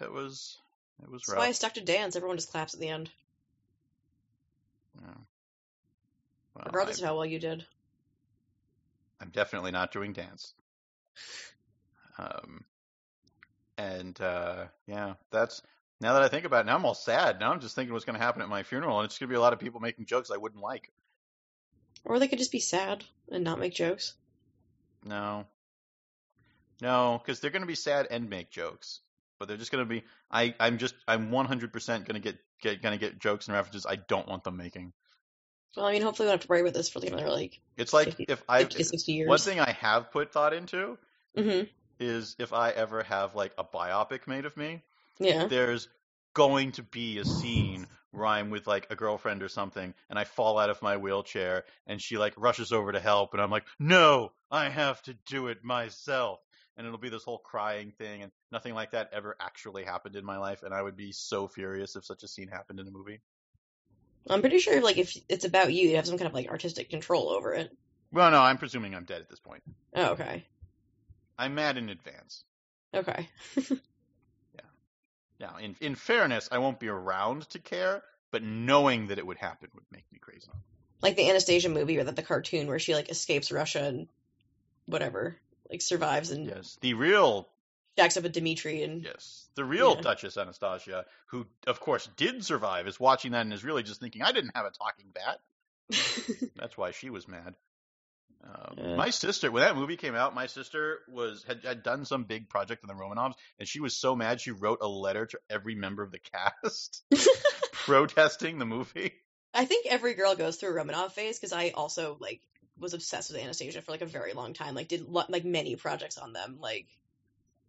it was it was That's why I stuck to dance. Everyone just claps at the end, Yeah. Well, regardless I, of how well you did. I'm definitely not doing dance. Um, and uh, yeah, that's now that I think about it, now I'm all sad. Now I'm just thinking what's going to happen at my funeral, and it's going to be a lot of people making jokes I wouldn't like. Or they could just be sad and not make jokes. No. No, because they're going to be sad and make jokes, but they're just going to be. I I'm just I'm 100 percent going to get get going to get jokes and references I don't want them making. Well, I mean, hopefully we don't have to worry about this for another like It's like 50 if I 50 60 years. one thing I have put thought into hmm is if I ever have like a biopic made of me, Yeah. there's going to be a scene where I'm with like a girlfriend or something and I fall out of my wheelchair and she like rushes over to help and I'm like, "No, I have to do it myself." And it'll be this whole crying thing and nothing like that ever actually happened in my life and I would be so furious if such a scene happened in a movie. I'm pretty sure like if it's about you, you have some kind of like artistic control over it. Well, no, I'm presuming I'm dead at this point. Oh, okay. I'm mad in advance. Okay. Now, in in fairness, I won't be around to care, but knowing that it would happen would make me crazy. Like the Anastasia movie or that the cartoon where she like escapes Russia and whatever, like survives and Yes, the real jacks up with Dimitri and yes, the real Yeah. Duchess Anastasia, who of course did survive, is watching that and is really just thinking, "I didn't have a talking bat." That's why she was mad. Um, Yeah. My sister, when that movie came out, my sister was had, had done some big project on the Romanovs, and she was so mad she wrote a letter to every member of the cast protesting the movie. I think every girl goes through a Romanov phase because I also like was obsessed with Anastasia for like a very long time. Like did like many projects on them. Like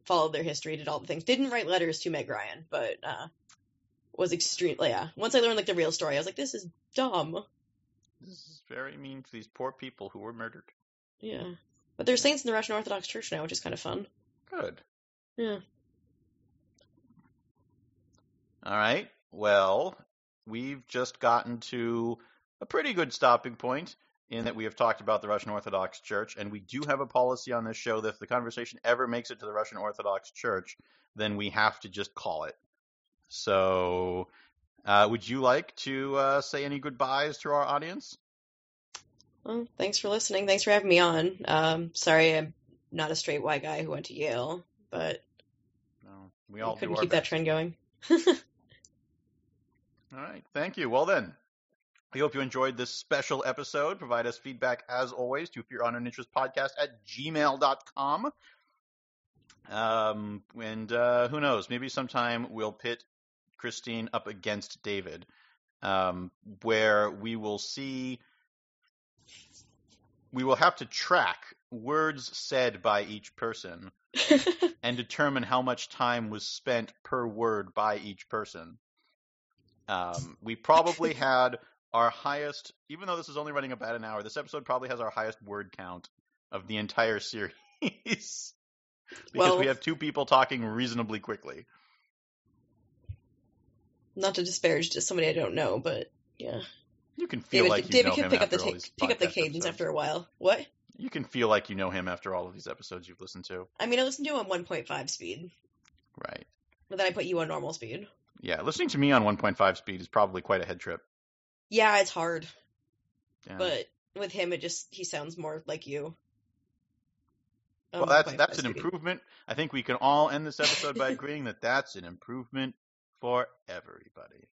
followed their history, did all the things. Didn't write letters to Meg Ryan, but uh was extremely yeah. Once I learned like the real story, I was like, this is dumb. This is very mean to these poor people who were murdered. Yeah, but they're saints in the Russian Orthodox Church now, which is kind of fun. Good. Yeah. All right. Well, we've just gotten to a pretty good stopping point in that we have talked about the Russian Orthodox Church, and we do have a policy on this show that if the conversation ever makes it to the Russian Orthodox Church, then we have to just call it. So, uh, would you like to uh, say any goodbyes to our audience? Well, thanks for listening. Thanks for having me on. Um, sorry I'm not a straight white guy who went to Yale, but No, we all couldn't keep that trend going. All right. Thank you. Well, then, we hope you enjoyed this special episode. Provide us feedback, as always, to Fear, Honor and Interest Podcast at gmail.com. Um, and uh, who knows? Maybe sometime we'll pit Christine up against David, um, where we will see. We will have to track words said by each person and determine how much time was spent per word by each person. Um, we probably had our highest, even though this is only running about an hour, this episode probably has our highest word count of the entire series. because Well- we have two people talking reasonably quickly. Not to disparage just somebody I don't know, but yeah. You can feel David, like you David know can him pick up the all ta- these pick up the cadence episodes. after a while. What? You can feel like you know him after all of these episodes you've listened to. I mean, I listened to him on 1.5 speed, Right. but then I put you on normal speed. Yeah, listening to me on 1.5 speed is probably quite a head trip. Yeah, it's hard, Yeah. but with him, it just he sounds more like you. well, that's that's an improvement. I think we can all end this episode by agreeing that that's an improvement for everybody.